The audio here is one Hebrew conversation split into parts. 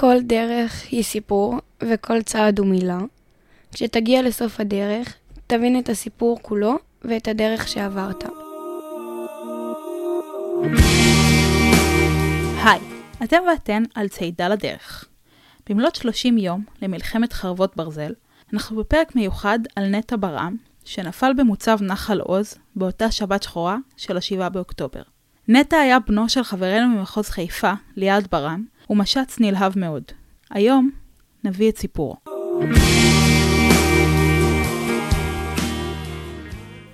כל דרך היא סיפור, וכל צעד הוא מילה. כשתגיע לסוף הדרך, תבין את הסיפור כולו ואת הדרך שעברת. היי, אתם ואתן על צעידה לדרך. במלאת 30 יום למלחמת חרבות ברזל, אנחנו בפרק מיוחד על נטע ברעם, שנפל במוצב נחל עוז באותה שבת שחורה של ה-7 באוקטובר. נטע היה בנו של חברנו ממחוז חיפה, ליעד ברעם, ומשץ נלהב מאוד. היום נביא את סיפורו.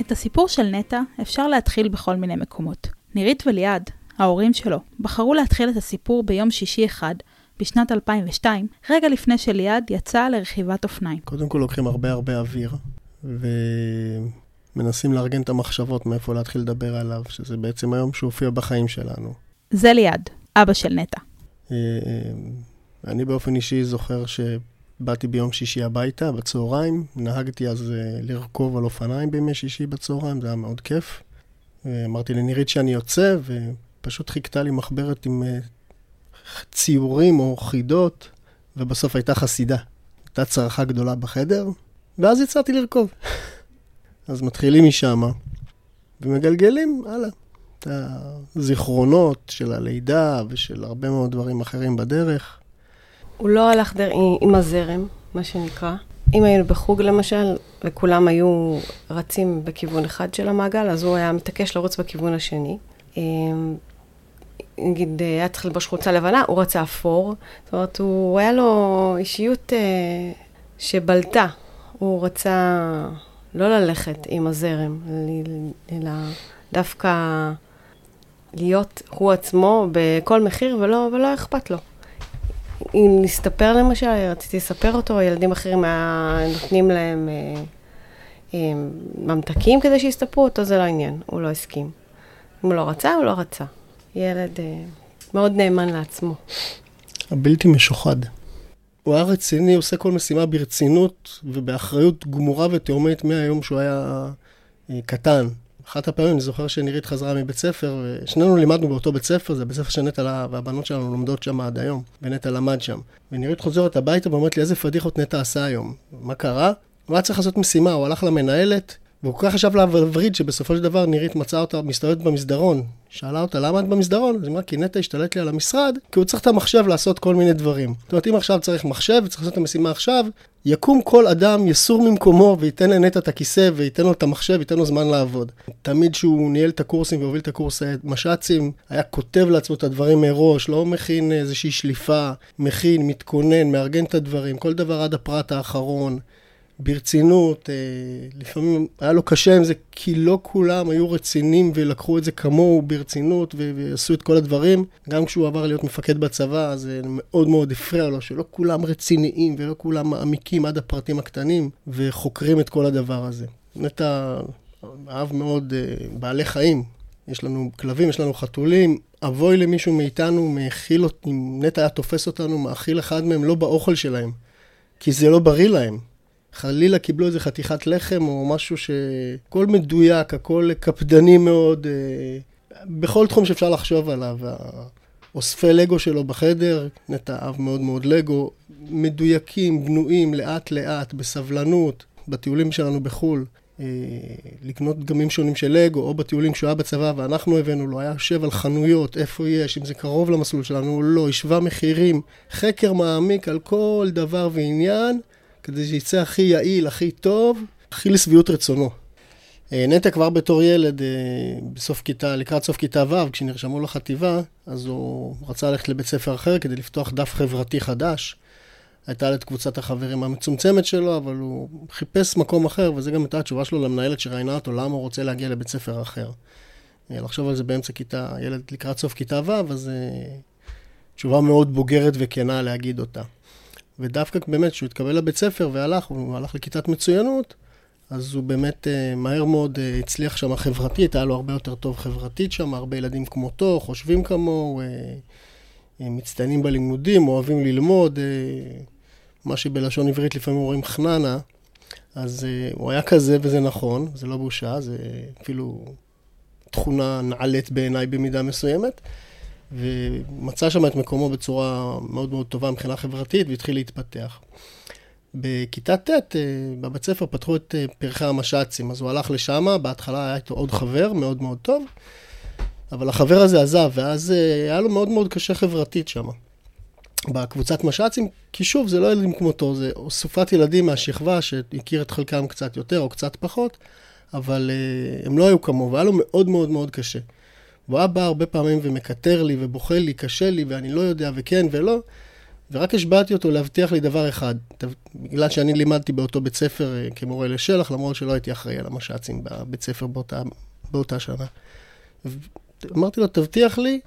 את הסיפור של נטע אפשר להתחיל בכל מיני מקומות. נירית וליעד, ההורים שלו, בחרו להתחיל את הסיפור ביום שישי אחד, בשנת 2002, רגע לפני שליעד יצא לרכיבת אופניים. קודם כל לוקחים הרבה הרבה אוויר, ומנסים לארגן את המחשבות מאיפה להתחיל לדבר עליו, שזה בעצם היום שהופיע בחיים שלנו. זה ליעד, אבא של נטע. אה, אני באופן אישי זוכר שבאתי ביום שישי הביתה, בצהריים, נהגתי אז אה, לרכוב על אופניים בימי שישי בצהריים, זה היה מאוד כיף. אמרתי לנירית שאני יוצא, ופשוט חיכתה לי מחברת עם אה, ציורים או חידות, ובסוף הייתה חסידה. הייתה צרחה גדולה בחדר, ואז יצאתי לרכוב. אז מתחילים משם, ומגלגלים הלאה. את הזיכרונות של הלידה ושל הרבה מאוד דברים אחרים בדרך. הוא לא הלך דר... עם הזרם, מה שנקרא. אם היינו בחוג למשל, וכולם היו רצים בכיוון אחד של המעגל, אז הוא היה מתעקש לרוץ בכיוון השני. אמ, נגיד, היה צריך ללבוש חולצה לבנה, הוא רצה אפור. זאת אומרת, הוא היה לו אישיות אה, שבלטה. הוא רצה לא ללכת עם הזרם, אלא דווקא להיות הוא עצמו בכל מחיר, ולא, ולא אכפת לו. אם נסתפר למשל, רציתי לספר אותו, ילדים אחרים היה, נותנים להם אה, אה, ממתקים כדי שיסתפרו אותו, זה לא עניין, הוא לא הסכים. אם הוא לא רצה, הוא לא רצה. ילד אה, מאוד נאמן לעצמו. הבלתי משוחד. הוא היה רציני, עושה כל משימה ברצינות ובאחריות גמורה ותאומית מהיום שהוא היה אה, קטן. אחת הפעמים אני זוכר שנירית חזרה מבית ספר, ושנינו לימדנו באותו בית ספר, זה בית ספר שנטע והבנות שלנו לומדות שם עד היום, ונטע למד שם. ונירית חוזרת הביתה ואומרת לי, איזה פדיחות נטע עשה היום. מה קרה? הוא היה צריך לעשות משימה, הוא הלך למנהלת, והוא כל כך חשב לה וריד שבסופו של דבר נירית מצאה אותה מסתובבת במסדרון. שאלה אותה, למה את במסדרון? אז היא אמרה, כי נטע השתלט לי על המשרד, כי הוא צריך את המחשב לעשות כל מיני דברים. זאת אומרת, אם עכשיו צריך מחשב וצריך לעשות את המשימה עכשיו, יקום כל אדם, יסור ממקומו וייתן לנטע את הכיסא וייתן לו את המחשב, וייתן לו זמן לעבוד. תמיד כשהוא ניהל את הקורסים והוביל את הקורס מש"צים, היה כותב לעצמו את הדברים מראש, לא מכין איזושהי שליפה, מכין, מתכונן, מארגן את הדברים, כל דבר עד הפרט האחרון. ברצינות, אה, לפעמים היה לו קשה עם זה, כי לא כולם היו רציניים ולקחו את זה כמוהו ברצינות ועשו את כל הדברים. גם כשהוא עבר להיות מפקד בצבא, זה מאוד מאוד הפריע לו, שלא כולם רציניים ולא כולם מעמיקים עד הפרטים הקטנים וחוקרים את כל הדבר הזה. נטע אהב מאוד אה, בעלי חיים. יש לנו כלבים, יש לנו חתולים. אבוי למישהו מאיתנו, מאכיל, אם נטע היה תופס אותנו, מאכיל אחד מהם לא באוכל שלהם, כי זה לא בריא להם. חלילה קיבלו איזה חתיכת לחם או משהו שהכל מדויק, הכל קפדני מאוד, אה, בכל תחום שאפשר לחשוב עליו. אוספי לגו שלו בחדר, נטע אהב מאוד מאוד לגו, מדויקים, בנויים, לאט לאט, בסבלנות, בטיולים שלנו בחו"ל. אה, לקנות דגמים שונים של לגו, או בטיולים שהוא היה בצבא ואנחנו הבאנו לו, היה יושב על חנויות, איפה יש, אם זה קרוב למסלול שלנו או לא, השווה מחירים, חקר מעמיק על כל דבר ועניין, כדי שיצא הכי יעיל, הכי טוב, הכי לשביעות רצונו. אה, נטע כבר בתור ילד, אה, בסוף כיתה, לקראת סוף כיתה ו', כשנרשמו לחטיבה, אז הוא רצה ללכת לבית ספר אחר כדי לפתוח דף חברתי חדש. הייתה לו את קבוצת החברים המצומצמת שלו, אבל הוא חיפש מקום אחר, וזו גם הייתה התשובה שלו למנהלת שראיינה אותו, למה הוא רוצה להגיע לבית ספר אחר. אה, לחשוב על זה באמצע כיתה, ילד לקראת סוף כיתה ו', אז תשובה מאוד בוגרת וכנה להגיד אותה. ודווקא באמת, כשהוא התקבל לבית ספר והלך, הוא הלך לכיתת מצוינות, אז הוא באמת uh, מהר מאוד uh, הצליח שם חברתית, היה לו הרבה יותר טוב חברתית שם, הרבה ילדים כמותו, חושבים כמוהו, uh, מצטיינים בלימודים, אוהבים ללמוד, מה שבלשון עברית לפעמים אומרים חננה, אז הוא היה כזה וזה נכון, זה לא בושה, זה אפילו תכונה נעלית בעיניי במידה מסוימת. ומצא שם את מקומו בצורה מאוד מאוד טובה מבחינה חברתית והתחיל להתפתח. בכיתה ט', אה, בבית ספר פתחו את אה, פרחי המש"צים, אז הוא הלך לשם, בהתחלה היה איתו עוד חבר מאוד מאוד טוב, אבל החבר הזה עזב, ואז אה, היה לו מאוד מאוד קשה חברתית שם. בקבוצת מש"צים, כי שוב, זה לא ילדים כמותו, זה אסופת ילדים מהשכבה שהכיר את חלקם קצת יותר או קצת פחות, אבל הם לא היו כמוהו, והיה לו מאוד מאוד מאוד קשה. והוא היה בא הרבה פעמים ומקטר לי ובוכה לי, קשה לי, ואני לא יודע, וכן ולא, ורק השבעתי אותו להבטיח לי דבר אחד, בגלל שאני לימדתי באותו בית ספר uh, כמורה לשלח, למרות שלא הייתי אחראי על המש"צים בבית ספר באותה, באותה שנה. אמרתי לו, תבטיח לי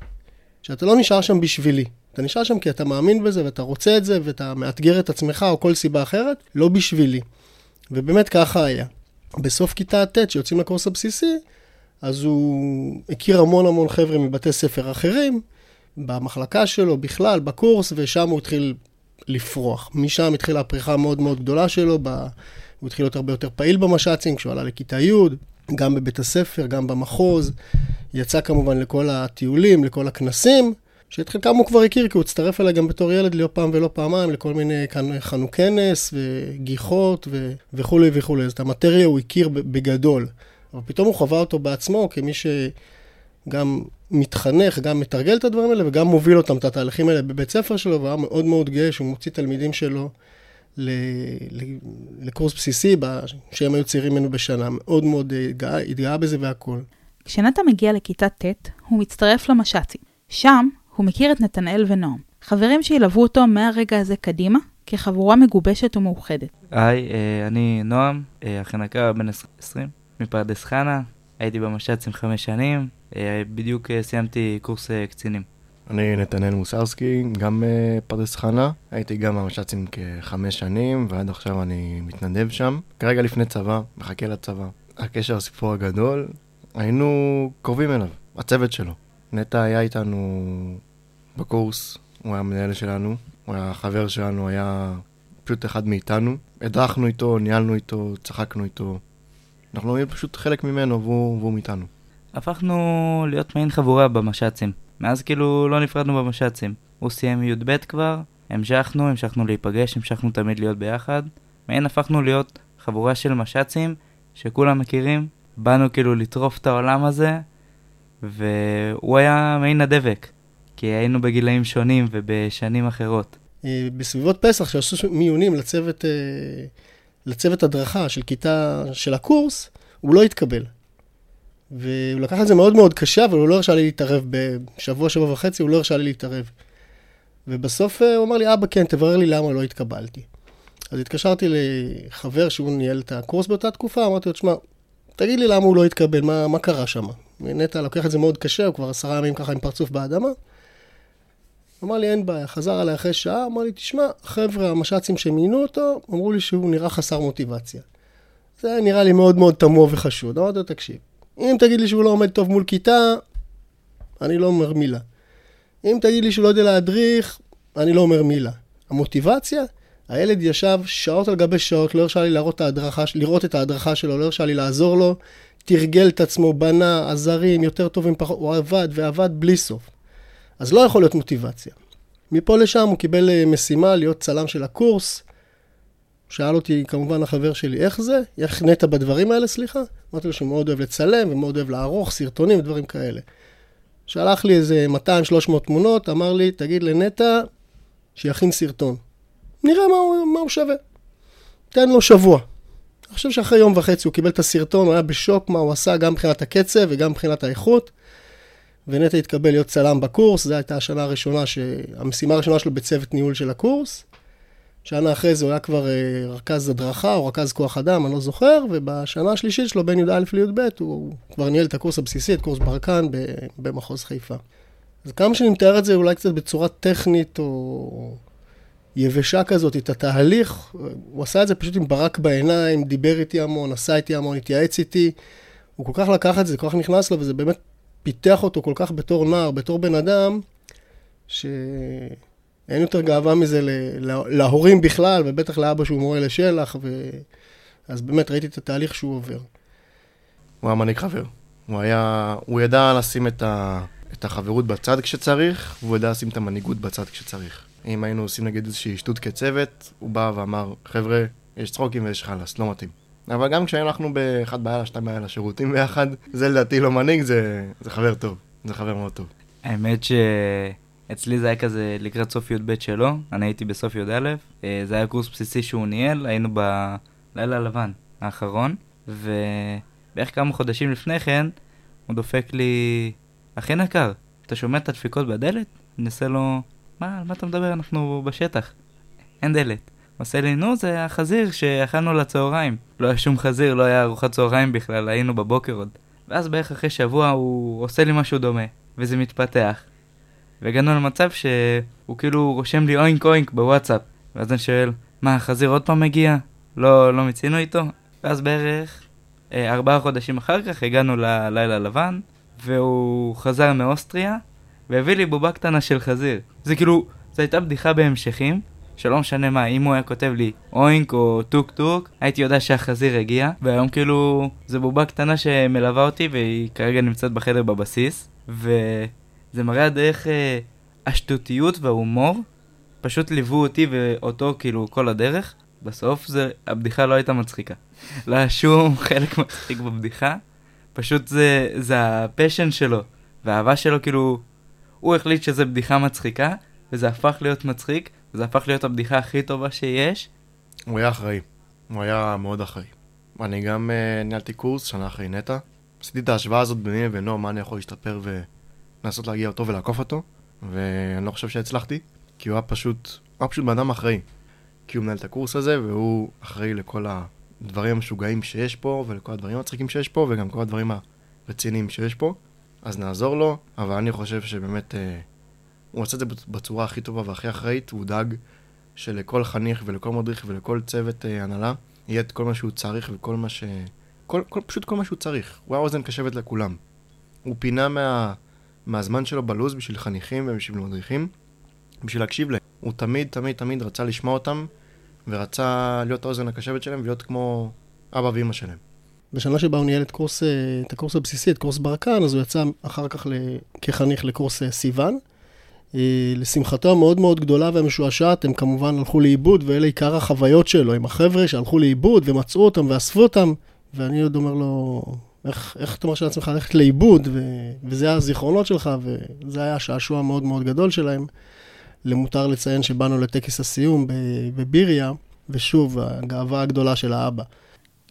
שאתה לא נשאר שם בשבילי. אתה נשאר שם כי אתה מאמין בזה ואתה רוצה את זה ואתה מאתגר את עצמך או כל סיבה אחרת, לא בשבילי. ובאמת ככה היה. בסוף כיתה ט', שיוצאים לקורס הבסיסי, אז הוא הכיר המון המון חבר'ה מבתי ספר אחרים, במחלקה שלו, בכלל, בקורס, ושם הוא התחיל לפרוח. משם התחילה הפריחה המאוד מאוד גדולה שלו, ב... הוא התחיל להיות הרבה יותר פעיל במש"צים כשהוא עלה לכיתה י', גם בבית הספר, גם במחוז. יצא כמובן לכל הטיולים, לכל הכנסים. שאת חלקם הוא כבר הכיר, כי הוא הצטרף אליי גם בתור ילד לא פעם ולא פעמיים לכל מיני חנו כנס וגיחות ו... וכולי וכולי. אז את המטריה הוא הכיר בגדול. אבל פתאום הוא חווה אותו בעצמו כמי שגם מתחנך, גם מתרגל את הדברים האלה וגם מוביל אותם, את התהליכים האלה בבית ספר שלו, והיה מאוד מאוד גאה שהוא מוציא תלמידים שלו ל... לקורס בסיסי, שהם היו צעירים ממנו בשנה. מאוד מאוד התגאה בזה והכול. כשנטע מגיע לכיתה ט', הוא מצטרף למש"צים. שם הוא מכיר את נתנאל ונועם, חברים שילוו אותו מהרגע הזה קדימה, כחבורה מגובשת ומאוחדת. היי, אה, אני נועם, אה, החנקה בן 20, מפרדס חנה, הייתי במש"צים חמש שנים, אה, בדיוק סיימתי קורס קצינים. אני נתנאל מוסרסקי, גם בפרדס חנה, הייתי גם במש"צים כחמש שנים, ועד עכשיו אני מתנדב שם. כרגע לפני צבא, מחכה לצבא. הקשר הסיפור הגדול, היינו קרובים אליו, הצוות שלו. נטע היה איתנו בקורס, הוא היה המנהל שלנו, הוא היה חבר שלנו, היה פשוט אחד מאיתנו. הדרכנו איתו, ניהלנו איתו, צחקנו איתו. אנחנו היינו פשוט חלק ממנו והוא, והוא מאיתנו. הפכנו להיות מעין חבורה במש"צים. מאז כאילו לא נפרדנו במש"צים. הוא סיים י"ב כבר, המשכנו, המשכנו להיפגש, המשכנו תמיד להיות ביחד. מעין הפכנו להיות חבורה של מש"צים שכולם מכירים. באנו כאילו לטרוף את העולם הזה, והוא היה מעין הדבק. כי היינו בגילאים שונים ובשנים אחרות. אה, בסביבות פסח, שעשו מיונים לצוות, אה, לצוות הדרכה של כיתה, של הקורס, הוא לא התקבל. והוא לקח את זה מאוד מאוד קשה, אבל הוא לא הרשה לי להתערב. בשבוע, שבוע וחצי הוא לא הרשה לי להתערב. ובסוף אה, הוא אמר לי, אבא, כן, תברר לי למה לא התקבלתי. אז התקשרתי לחבר שהוא ניהל את הקורס באותה תקופה, אמרתי לו, תשמע, תגיד לי למה הוא לא התקבל, מה, מה קרה שם? נטע לוקח את זה מאוד קשה, הוא כבר עשרה ימים ככה עם פרצוף באדמה. אמר לי, אין בעיה. חזר עליי אחרי שעה, אמר לי, תשמע, חבר'ה, המש"צים שמינו אותו, אמרו לי שהוא נראה חסר מוטיבציה. זה נראה לי מאוד מאוד תמוה וחשוד. אמרתי לו, תקשיב, אם תגיד לי שהוא לא עומד טוב מול כיתה, אני לא אומר מילה. אם תגיד לי שהוא לא יודע להדריך, אני לא אומר מילה. המוטיבציה, הילד ישב שעות על גבי שעות, לא הרשה לי את ההדרכה, לראות את ההדרכה שלו, לא הרשה לי לעזור לו, תרגל את עצמו, בנה, עזרים, יותר טובים, פחות, הוא עבד ועבד בלי סוף. אז לא יכול להיות מוטיבציה. מפה לשם הוא קיבל אה, משימה להיות צלם של הקורס. שאל אותי כמובן החבר שלי איך זה, איך נטע בדברים האלה, סליחה. אמרתי לו שהוא מאוד אוהב לצלם ומאוד אוהב לערוך סרטונים ודברים כאלה. שלח לי איזה 200-300 תמונות, אמר לי, תגיד לנטע שיכין סרטון. נראה מה הוא, מה הוא שווה. תן לו שבוע. אני חושב שאחרי יום וחצי הוא קיבל את הסרטון, הוא היה בשוק מה הוא עשה, גם מבחינת הקצב וגם מבחינת האיכות. ונטע התקבל להיות צלם בקורס, זו הייתה השנה הראשונה, ש... המשימה הראשונה שלו בצוות ניהול של הקורס. שנה אחרי זה הוא היה כבר uh, רכז הדרכה או רכז כוח אדם, אני לא זוכר, ובשנה השלישית שלו, בין י"א לי"ב, הוא כבר ניהל את הקורס הבסיסי, את קורס ברקן במחוז חיפה. אז כמה שאני מתאר את זה אולי קצת בצורה טכנית או יבשה כזאת, את התהליך, הוא עשה את זה פשוט עם ברק בעיניים, דיבר איתי המון, עשה איתי המון, התייעץ איתי. הוא כל כך לקח את זה, כל כך נכנס לו, וזה באמת פיתח אותו כל כך בתור נער, בתור בן אדם, שאין יותר גאווה מזה להורים בכלל, ובטח לאבא שהוא מורה לשלח, ו... אז באמת ראיתי את התהליך שהוא עובר. הוא היה מנהיג חבר. הוא היה, הוא ידע לשים את, ה, את החברות בצד כשצריך, והוא יודע לשים את המנהיגות בצד כשצריך. אם היינו עושים נגיד איזושהי שטות כצוות, הוא בא ואמר, חבר'ה, יש צחוקים ויש חלאס, לא מתאים. אבל גם כשאנחנו באחד בלילה, שתיים בלילה שירותים ביחד, זה לדעתי לא מנהיג, זה, זה חבר טוב. זה חבר מאוד טוב. האמת שאצלי זה היה כזה לקראת סוף י"ב שלו, אני הייתי בסוף י"א, אה, זה היה קורס בסיסי שהוא ניהל, היינו בלילה הלבן האחרון, ובערך כמה חודשים לפני כן, הוא דופק לי, אחי נקר, אתה שומע את הדפיקות בדלת? אני עושה לו, מה, על מה אתה מדבר? אנחנו בשטח. אין דלת. עושה לי, נו, זה החזיר שאכלנו לצהריים. לא היה שום חזיר, לא היה ארוחת צהריים בכלל, היינו בבוקר עוד. ואז בערך אחרי שבוע הוא עושה לי משהו דומה, וזה מתפתח. והגענו למצב שהוא כאילו רושם לי אוינק אוינק בוואטסאפ. ואז אני שואל, מה, החזיר עוד פעם מגיע? לא, לא מיצינו איתו? ואז בערך אה, ארבעה חודשים אחר כך הגענו ללילה לבן, והוא חזר מאוסטריה, והביא לי בובה קטנה של חזיר. זה כאילו, זו הייתה בדיחה בהמשכים, שלא משנה מה, אם הוא היה כותב לי אוינק או טוק טוק, הייתי יודע שהחזיר הגיע, והיום כאילו, זו בובה קטנה שמלווה אותי, והיא כרגע נמצאת בחדר בבסיס, וזה מראה איך אה, השטותיות וההומור פשוט ליוו אותי ואותו כאילו כל הדרך. בסוף זה, הבדיחה לא הייתה מצחיקה. לא היה שום חלק מצחיק בבדיחה, פשוט זה, זה הפשן שלו, והאהבה שלו כאילו, הוא החליט שזה בדיחה מצחיקה, וזה הפך להיות מצחיק, וזה הפך להיות הבדיחה הכי טובה שיש. הוא היה אחראי, הוא היה מאוד אחראי. אני גם uh, ניהלתי קורס שנה אחרי נטע. עשיתי את ההשוואה הזאת ביני ובינו, מה אני יכול להשתפר ולנסות להגיע אותו ולעקוף אותו, ואני לא חושב שהצלחתי, כי הוא היה פשוט, הוא היה פשוט בן אדם אחראי. כי הוא מנהל את הקורס הזה, והוא אחראי לכל הדברים המשוגעים שיש פה, ולכל הדברים המצחיקים שיש פה, וגם כל הדברים הרציניים שיש פה. אז נעזור לו, אבל אני חושב שבאמת אה, הוא עושה את זה בצורה הכי טובה והכי אחראית, הוא דאג שלכל חניך ולכל מדריך ולכל צוות אה, הנהלה יהיה את כל מה שהוא צריך וכל מה ש... כל, כל, פשוט כל מה שהוא צריך. הוא היה אוזן קשבת לכולם. הוא פינה מה, מהזמן שלו בלוז בשביל חניכים ובשביל מדריכים, בשביל להקשיב להם. הוא תמיד, תמיד, תמיד רצה לשמוע אותם, ורצה להיות האוזן הקשבת שלהם ולהיות כמו אבא ואמא שלהם. בשנה שבה הוא ניהל את, קורס, אה, את הקורס הבסיסי, את קורס ברקן, אז הוא יצא אחר כך כחניך לקורס אה, סיוון. לשמחתו המאוד מאוד גדולה והמשועשעת, הם כמובן הלכו לאיבוד, ואלה עיקר החוויות שלו, עם החבר'ה שהלכו לאיבוד ומצאו אותם ואספו אותם, ואני עוד אומר לו, איך, איך אתה מרשה לעצמך ללכת לאיבוד, ו, וזה הזיכרונות שלך, וזה היה שעשוע מאוד מאוד גדול שלהם. למותר לציין שבאנו לטקס הסיום בביריה, ושוב, הגאווה הגדולה של האבא.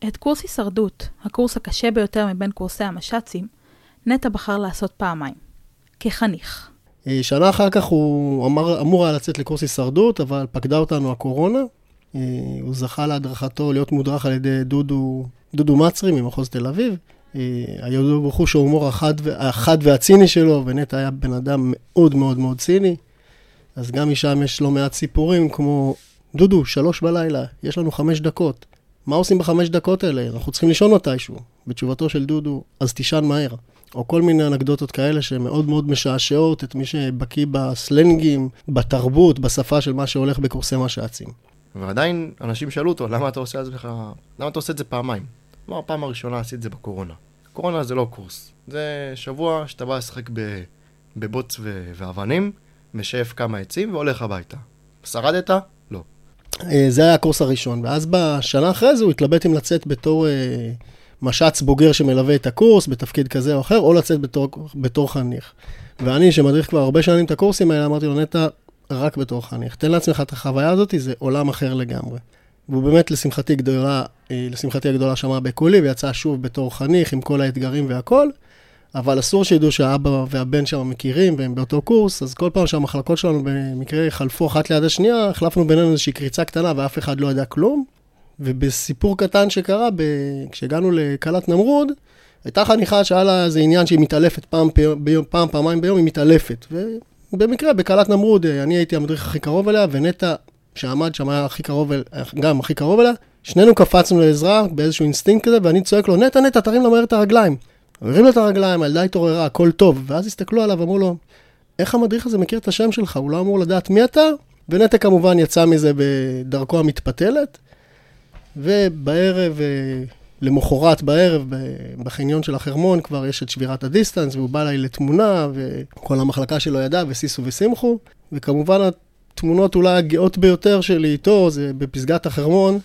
את קורס הישרדות, הקורס הקשה ביותר מבין קורסי המש"צים, נטע בחר לעשות פעמיים. כחניך. אה, שנה אחר כך הוא אמר, אמור היה לצאת לקורס הישרדות, אבל פקדה אותנו הקורונה. אה, הוא זכה להדרכתו להיות מודרך על ידי דודו, דודו מצרי ממחוז תל אביב. אה, הידוע בחוש ההומור החד, והציני שלו, ונטע היה בן אדם מאוד מאוד מאוד ציני. אז גם משם יש לא מעט סיפורים, כמו, דודו, שלוש בלילה, יש לנו חמש דקות. מה עושים בחמש דקות האלה? אנחנו צריכים לישון מתישהו. בתשובתו של דודו, אז תישן מהר. או כל מיני אנקדוטות כאלה שמאוד מאוד משעשעות את מי שבקיא בסלנגים, בתרבות, בשפה של מה שהולך בקורסי מש"צים. ועדיין אנשים שאלו אותו, למה אתה עושה את זה למה אתה עושה את זה פעמיים? כלומר, הפעם הראשונה עשית את זה בקורונה. קורונה זה לא קורס. זה שבוע שאתה בא לשחק בבוץ ו... ואבנים, משאף כמה עצים והולך הביתה. שרדת? לא. אה, זה היה הקורס הראשון, ואז בשנה אחרי זה הוא התלבט אם לצאת בתור... מש"ץ בוגר שמלווה את הקורס בתפקיד כזה או אחר, או לצאת בתור, בתור חניך. ואני, שמדריך כבר הרבה שנים את הקורסים האלה, אמרתי לו, נטע, רק בתור חניך. תן לעצמך את החוויה הזאת, זה עולם אחר לגמרי. והוא באמת, לשמחתי גדולה, אה, לשמחתי הגדולה שמע בקולי, ויצא שוב בתור חניך עם כל האתגרים והכל, אבל אסור שידעו שהאבא והבן שם מכירים, והם באותו קורס, אז כל פעם שהמחלקות שלנו במקרה חלפו אחת ליד השנייה, החלפנו בינינו איזושהי קריצה קטנה ואף אחד לא ידע כלום. ובסיפור קטן שקרה, ב... כשהגענו לקלת נמרוד, הייתה חניכה שהיה לה איזה עניין שהיא מתעלפת פעם, ביום, פעם, פעמיים ביום, היא מתעלפת. ובמקרה, בקלעת נמרוד, אני הייתי המדריך הכי קרוב אליה, ונטע, שעמד שם, היה הכי קרוב, גם הכי קרוב אליה, שנינו קפצנו לעזרה באיזשהו אינסטינקט כזה, ואני צועק לו, נטע, נטע, תרים לה מהר את הרגליים. הרים לו את הרגליים, הילדה התעוררה, הכל טוב. ואז הסתכלו עליו, אמרו לו, איך המדריך הזה מכיר את השם שלך? הוא לא אמור לדעת מי אתה? ונטע כמובן יצא מזה בדרכו המתפתלת. ובערב, אה, למחרת בערב, בחניון של החרמון, כבר יש את שבירת הדיסטנס, והוא בא אליי לתמונה, וכל המחלקה שלו ידעה, וסיסו ושמחו. וכמובן, התמונות אולי הגאות ביותר שלי איתו, זה בפסגת החרמון,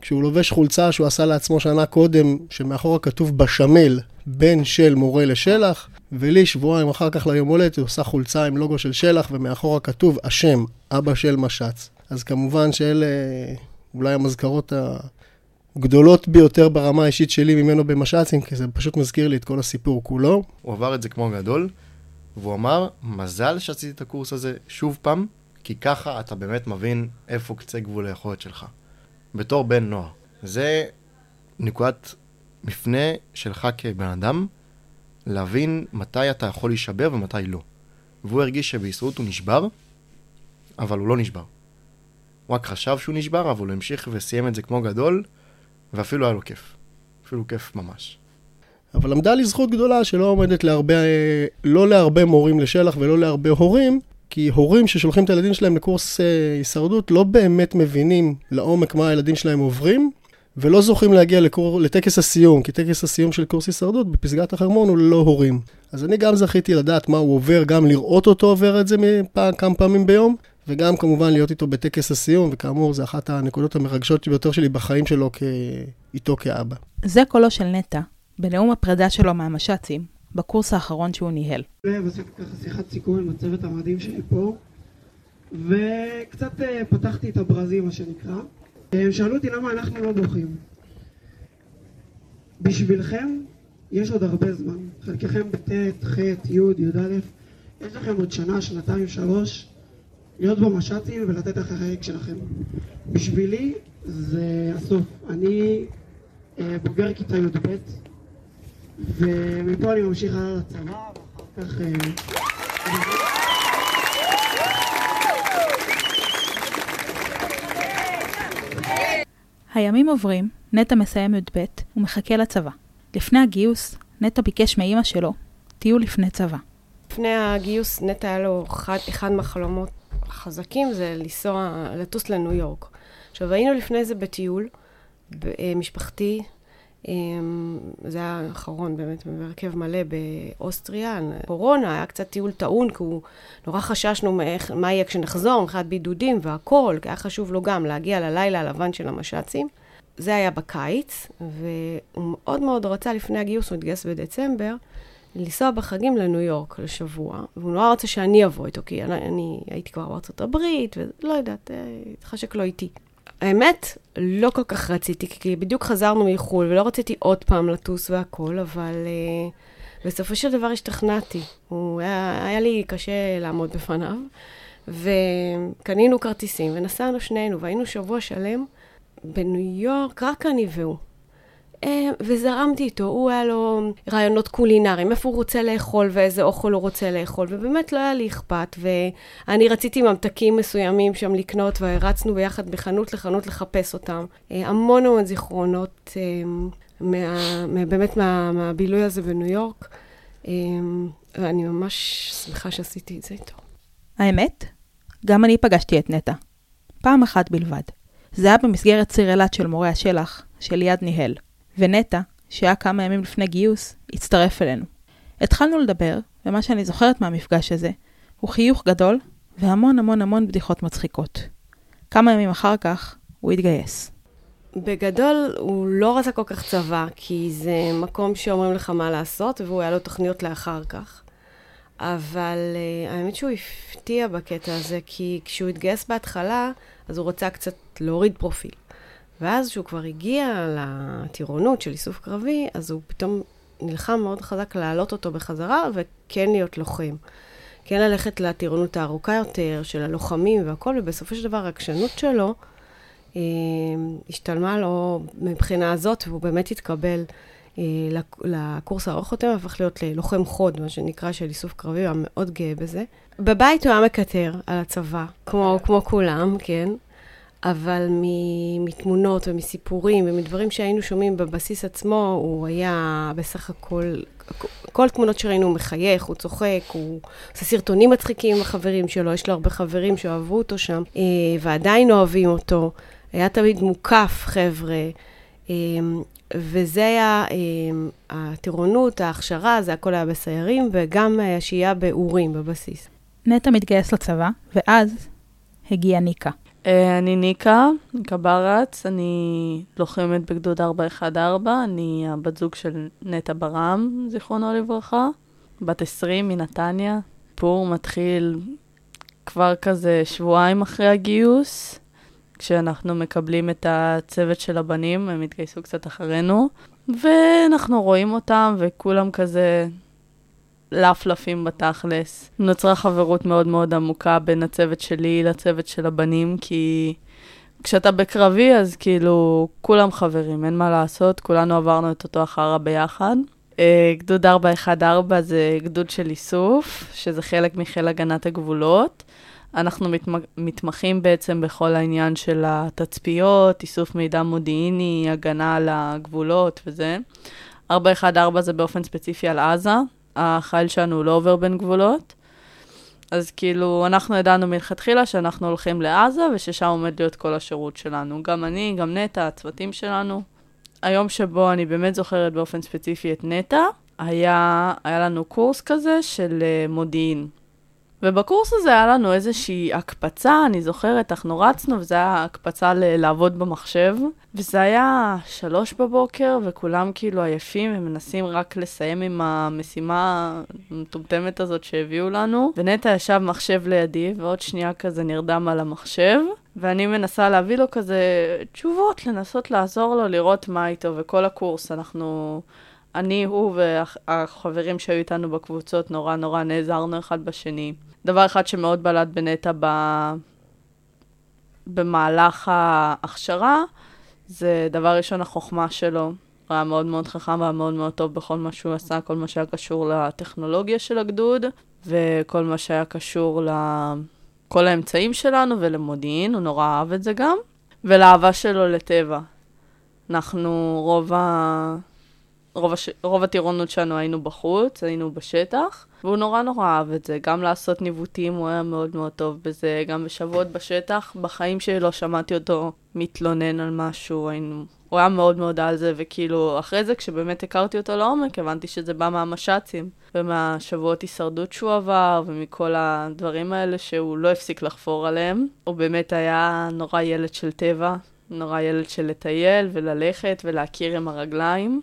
כשהוא לובש חולצה שהוא עשה לעצמו שנה קודם, שמאחורה כתוב בשמל, בן של מורה לשלח, ולי שבועיים אחר כך ליום הולדת הוא עושה חולצה עם לוגו של שלח, ומאחורה כתוב השם, אבא של מש"ץ. אז כמובן שאלה אולי המזכרות הגדולות ביותר ברמה האישית שלי ממנו במש"צים, כי זה פשוט מזכיר לי את כל הסיפור כולו. הוא עבר את זה כמו גדול, והוא אמר, מזל שעשיתי את הקורס הזה שוב פעם, כי ככה אתה באמת מבין איפה קצה גבול היכולת שלך. בתור בן נוער. זה נקודת מפנה שלך כבן אדם, להבין מתי אתה יכול להישבר ומתי לא. והוא הרגיש שבהסתדרות הוא נשבר, אבל הוא לא נשבר. הוא רק חשב שהוא נשבר, אבל הוא המשיך וסיים את זה כמו גדול, ואפילו היה לו כיף. אפילו כיף ממש. אבל עמדה לי זכות גדולה שלא עומדת להרבה, לא להרבה מורים לשלח ולא להרבה הורים, כי הורים ששולחים את הילדים שלהם לקורס אה, הישרדות לא באמת מבינים לעומק מה הילדים שלהם עוברים, ולא זוכים להגיע לקור... לטקס הסיום, כי טקס הסיום של קורס הישרדות בפסגת החרמון הוא ללא הורים. אז אני גם זכיתי לדעת מה הוא עובר, גם לראות אותו עובר את זה מפעם, כמה פעמים ביום, וגם כמובן להיות איתו בטקס הסיום, וכאמור, זו אחת הנקודות המרגשות ביותר שלי בחיים שלו כ... איתו כאבא. זה קולו של נטע, בנאום הפרידה שלו מהמש"צים, בקורס האחרון שהוא ניהל. ועשיתי ככה שיחת סיכום עם הצוות המדהים שלי פה, וקצת אה, פתחתי את הברזים, מה שנקרא. הם שאלו אותי למה אנחנו לא דוחים. בשבילכם יש עוד הרבה זמן. חלקכם בט', ח', י', י"א, יש לכם עוד שנה, שנתיים, שלוש, להיות במש"צים ולתת אחרי החלק שלכם. בשבילי זה הסוף. אני אה, בוגר כיתה י"ב, ומפה אני ממשיך הלאה לצבא, ואחר כך... אה, הימים עוברים, נטע מסיים י"ב ומחכה לצבא. לפני הגיוס, נטע ביקש מאימא שלו טיול לפני צבא. לפני הגיוס נטע היה לו אחד, אחד מהחלומות החזקים זה לנסוע, לטוס לניו יורק. עכשיו היינו לפני זה בטיול משפחתי, אמ, זה היה האחרון באמת בהרכב מלא באוסטריה, קורונה, היה קצת טיול טעון, כי הוא נורא חששנו מאיך, מה יהיה כשנחזור, מבחינת בידודים והכול, כי היה חשוב לו גם להגיע ללילה הלבן של המש"צים. זה היה בקיץ, והוא מאוד מאוד רצה לפני הגיוס, הוא התגייס בדצמבר, לנסוע בחגים לניו יורק לשבוע, והוא נורא רצה שאני אבוא איתו, כי אני, אני הייתי כבר בארצות הברית, ולא יודעת, אה, התחשק לו איתי. האמת, לא כל כך רציתי, כי בדיוק חזרנו מחו"ל, ולא רציתי עוד פעם לטוס והכול, אבל uh, בסופו של דבר השתכנעתי. הוא היה, היה לי קשה לעמוד בפניו, וקנינו כרטיסים, ונסענו שנינו, והיינו שבוע שלם בניו יורק, רק אני והוא. אה, וזרמתי איתו, הוא היה לו רעיונות קולינריים, איפה הוא רוצה לאכול ואיזה אוכל הוא רוצה לאכול, ובאמת לא היה לי אכפת, ואני רציתי ממתקים מסוימים שם לקנות, והרצנו ביחד מחנות לחנות לחפש אותם. אה, המון המון זיכרונות, אה, מה, באמת מה, מהבילוי הזה בניו יורק, ואני ממש שמחה שעשיתי את זה איתו. האמת, גם אני פגשתי את נטע. פעם אחת בלבד. זה היה במסגרת ציר אילת של מורה השלח, שליד ניהל. ונטע, שהיה כמה ימים לפני גיוס, הצטרף אלינו. התחלנו לדבר, ומה שאני זוכרת מהמפגש הזה, הוא חיוך גדול והמון המון המון בדיחות מצחיקות. כמה ימים אחר כך, הוא התגייס. בגדול, הוא לא רצה כל כך צבא, כי זה מקום שאומרים לך מה לעשות, והוא היה לו תוכניות לאחר כך. אבל uh, האמת שהוא הפתיע בקטע הזה, כי כשהוא התגייס בהתחלה, אז הוא רצה קצת להוריד פרופיל. ואז כשהוא כבר הגיע לטירונות של איסוף קרבי, אז הוא פתאום נלחם מאוד חזק להעלות אותו בחזרה, וכן להיות לוחם. כן ללכת לטירונות הארוכה יותר, של הלוחמים והכל, ובסופו של דבר העקשנות שלו אה, השתלמה לו מבחינה הזאת, והוא באמת התקבל אה, לקורס הארוך יותר, והפך להיות ללוחם חוד, מה שנקרא, של איסוף קרבי, הוא היה מאוד גאה בזה. בבית הוא היה מקטר על הצבא, כמו, כמו כולם, כן. אבל מתמונות ומסיפורים ומדברים שהיינו שומעים בבסיס עצמו, הוא היה בסך הכל, כל תמונות שראינו הוא מחייך, הוא צוחק, הוא עושה סרטונים מצחיקים עם החברים שלו, יש לו הרבה חברים שאוהבו אותו שם, אה, ועדיין אוהבים אותו. היה תמיד מוקף, חבר'ה. אמ, וזה היה אמ, הטירונות, ההכשרה, זה הכל היה בסיירים, וגם השהייה באורים בבסיס. נטע מתגייס לצבא, ואז הגיעה ניקה. אה, אני ניקה, ניקה ברץ, אני לוחמת בגדוד 414, אני הבת זוג של נטע ברם, זיכרונו לברכה, בת 20 מנתניה. פור מתחיל כבר כזה שבועיים אחרי הגיוס, כשאנחנו מקבלים את הצוות של הבנים, הם התגייסו קצת אחרינו, ואנחנו רואים אותם, וכולם כזה לפלפים בתכלס. נוצרה חברות מאוד מאוד עמוקה בין הצוות שלי לצוות של הבנים, כי כשאתה בקרבי, אז כאילו, כולם חברים, אין מה לעשות, כולנו עברנו את אותו החרא ביחד. אה, גדוד 414 זה גדוד של איסוף, שזה חלק מחיל הגנת הגבולות. אנחנו מתמחים בעצם בכל העניין של התצפיות, איסוף מידע מודיעיני, הגנה על הגבולות וזה. 414 זה באופן ספציפי על עזה, החייל שלנו לא עובר בין גבולות. אז כאילו, אנחנו ידענו מלכתחילה שאנחנו הולכים לעזה וששם עומד להיות כל השירות שלנו. גם אני, גם נטע, הצוותים שלנו. היום שבו אני באמת זוכרת באופן ספציפי את נטע, היה, היה לנו קורס כזה של uh, מודיעין. ובקורס הזה היה לנו איזושהי הקפצה, אני זוכרת, אנחנו רצנו, וזה היה הקפצה ל- לעבוד במחשב. וזה היה שלוש בבוקר, וכולם כאילו עייפים, הם מנסים רק לסיים עם המשימה המטומטמת הזאת שהביאו לנו. ונטע ישב מחשב לידי, ועוד שנייה כזה נרדם על המחשב. ואני מנסה להביא לו כזה תשובות, לנסות לעזור לו, לראות מה איתו, וכל הקורס אנחנו... אני, הוא והחברים שהיו איתנו בקבוצות נורא נורא נעזרנו אחד בשני. דבר אחד שמאוד בלט בנטע ב... במהלך ההכשרה, זה דבר ראשון החוכמה שלו. הוא היה מאוד מאוד חכם והיה מאוד מאוד טוב בכל מה שהוא עשה, כל מה שהיה קשור לטכנולוגיה של הגדוד, וכל מה שהיה קשור לכל האמצעים שלנו ולמודיעין, הוא נורא אהב את זה גם, ולאהבה שלו לטבע. אנחנו רוב ה... רוב, הש... רוב הטירונות שלנו היינו בחוץ, היינו בשטח, והוא נורא נורא אהב את זה. גם לעשות ניווטים, הוא היה מאוד מאוד טוב בזה, גם בשבועות בשטח. בחיים שלי לא שמעתי אותו מתלונן על משהו, היינו... הוא היה מאוד מאוד על זה, וכאילו, אחרי זה, כשבאמת הכרתי אותו לעומק, הבנתי שזה בא מהמש"צים, ומהשבועות הישרדות שהוא עבר, ומכל הדברים האלה שהוא לא הפסיק לחפור עליהם. הוא באמת היה נורא ילד של טבע, נורא ילד של לטייל וללכת ולהכיר עם הרגליים.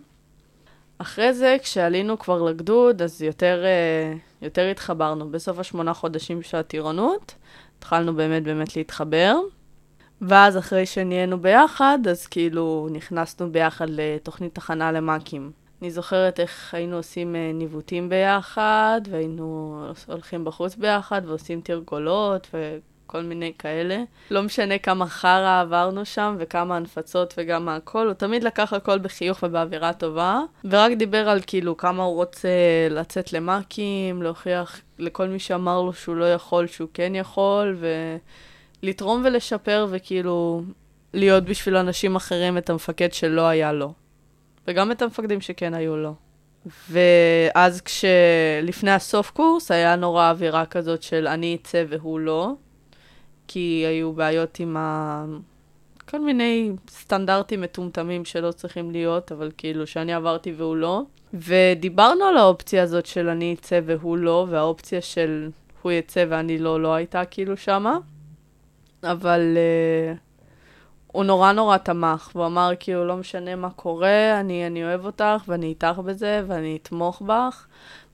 אחרי זה, כשעלינו כבר לגדוד, אז יותר, אה, יותר התחברנו. בסוף השמונה חודשים של הטירונות, התחלנו באמת באמת להתחבר. ואז אחרי שנהיינו ביחד, אז כאילו נכנסנו ביחד לתוכנית תחנה למ"כים. אני זוכרת איך היינו עושים אה, ניווטים ביחד, והיינו הולכים בחוץ ביחד ועושים תרגולות, כל מיני כאלה. לא משנה כמה חרא עברנו שם וכמה הנפצות וגם הכל, הוא תמיד לקח הכל בחיוך ובאווירה טובה, ורק דיבר על כאילו כמה הוא רוצה לצאת למאקים, להוכיח לכל מי שאמר לו שהוא לא יכול, שהוא כן יכול, ולתרום ולשפר וכאילו להיות בשביל אנשים אחרים את המפקד שלא היה לו. וגם את המפקדים שכן היו לו. ואז כשלפני הסוף קורס היה נורא אווירה כזאת של אני אצא והוא לא, כי היו בעיות עם ה... כל מיני סטנדרטים מטומטמים שלא צריכים להיות, אבל כאילו שאני עברתי והוא לא. ודיברנו על האופציה הזאת של אני אצא והוא לא, והאופציה של הוא יצא ואני לא, לא הייתה כאילו שמה. אבל uh, הוא נורא נורא תמך, והוא אמר כאילו לא משנה מה קורה, אני, אני אוהב אותך ואני איתך בזה ואני אתמוך בך,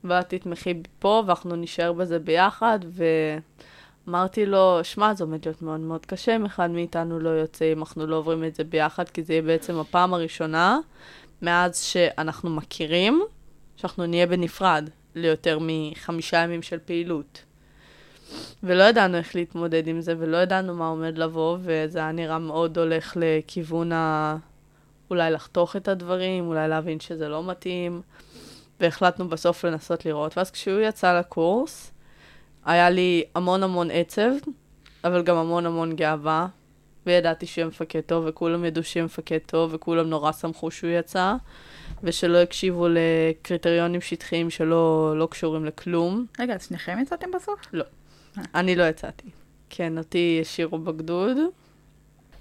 ואת תתמכי פה ואנחנו נשאר בזה ביחד, ו... אמרתי לו, שמע, זה עומד להיות מאוד מאוד קשה אם אחד מאיתנו לא יוצא, אם אנחנו לא עוברים את זה ביחד, כי זה יהיה בעצם הפעם הראשונה מאז שאנחנו מכירים, שאנחנו נהיה בנפרד ליותר מחמישה ימים של פעילות. ולא ידענו איך להתמודד עם זה, ולא ידענו מה עומד לבוא, וזה היה נראה מאוד הולך לכיוון ה... אולי לחתוך את הדברים, אולי להבין שזה לא מתאים, והחלטנו בסוף לנסות לראות. ואז כשהוא יצא לקורס, היה לי המון המון עצב, אבל גם המון המון גאווה, וידעתי שהוא מפקד טוב, וכולם ידעו שהוא מפקד טוב, וכולם נורא שמחו שהוא יצא, ושלא הקשיבו לקריטריונים שטחיים שלא לא קשורים לכלום. רגע, אז שניכם יצאתם בסוף? לא. אני לא יצאתי. כן, אותי השאירו בגדוד.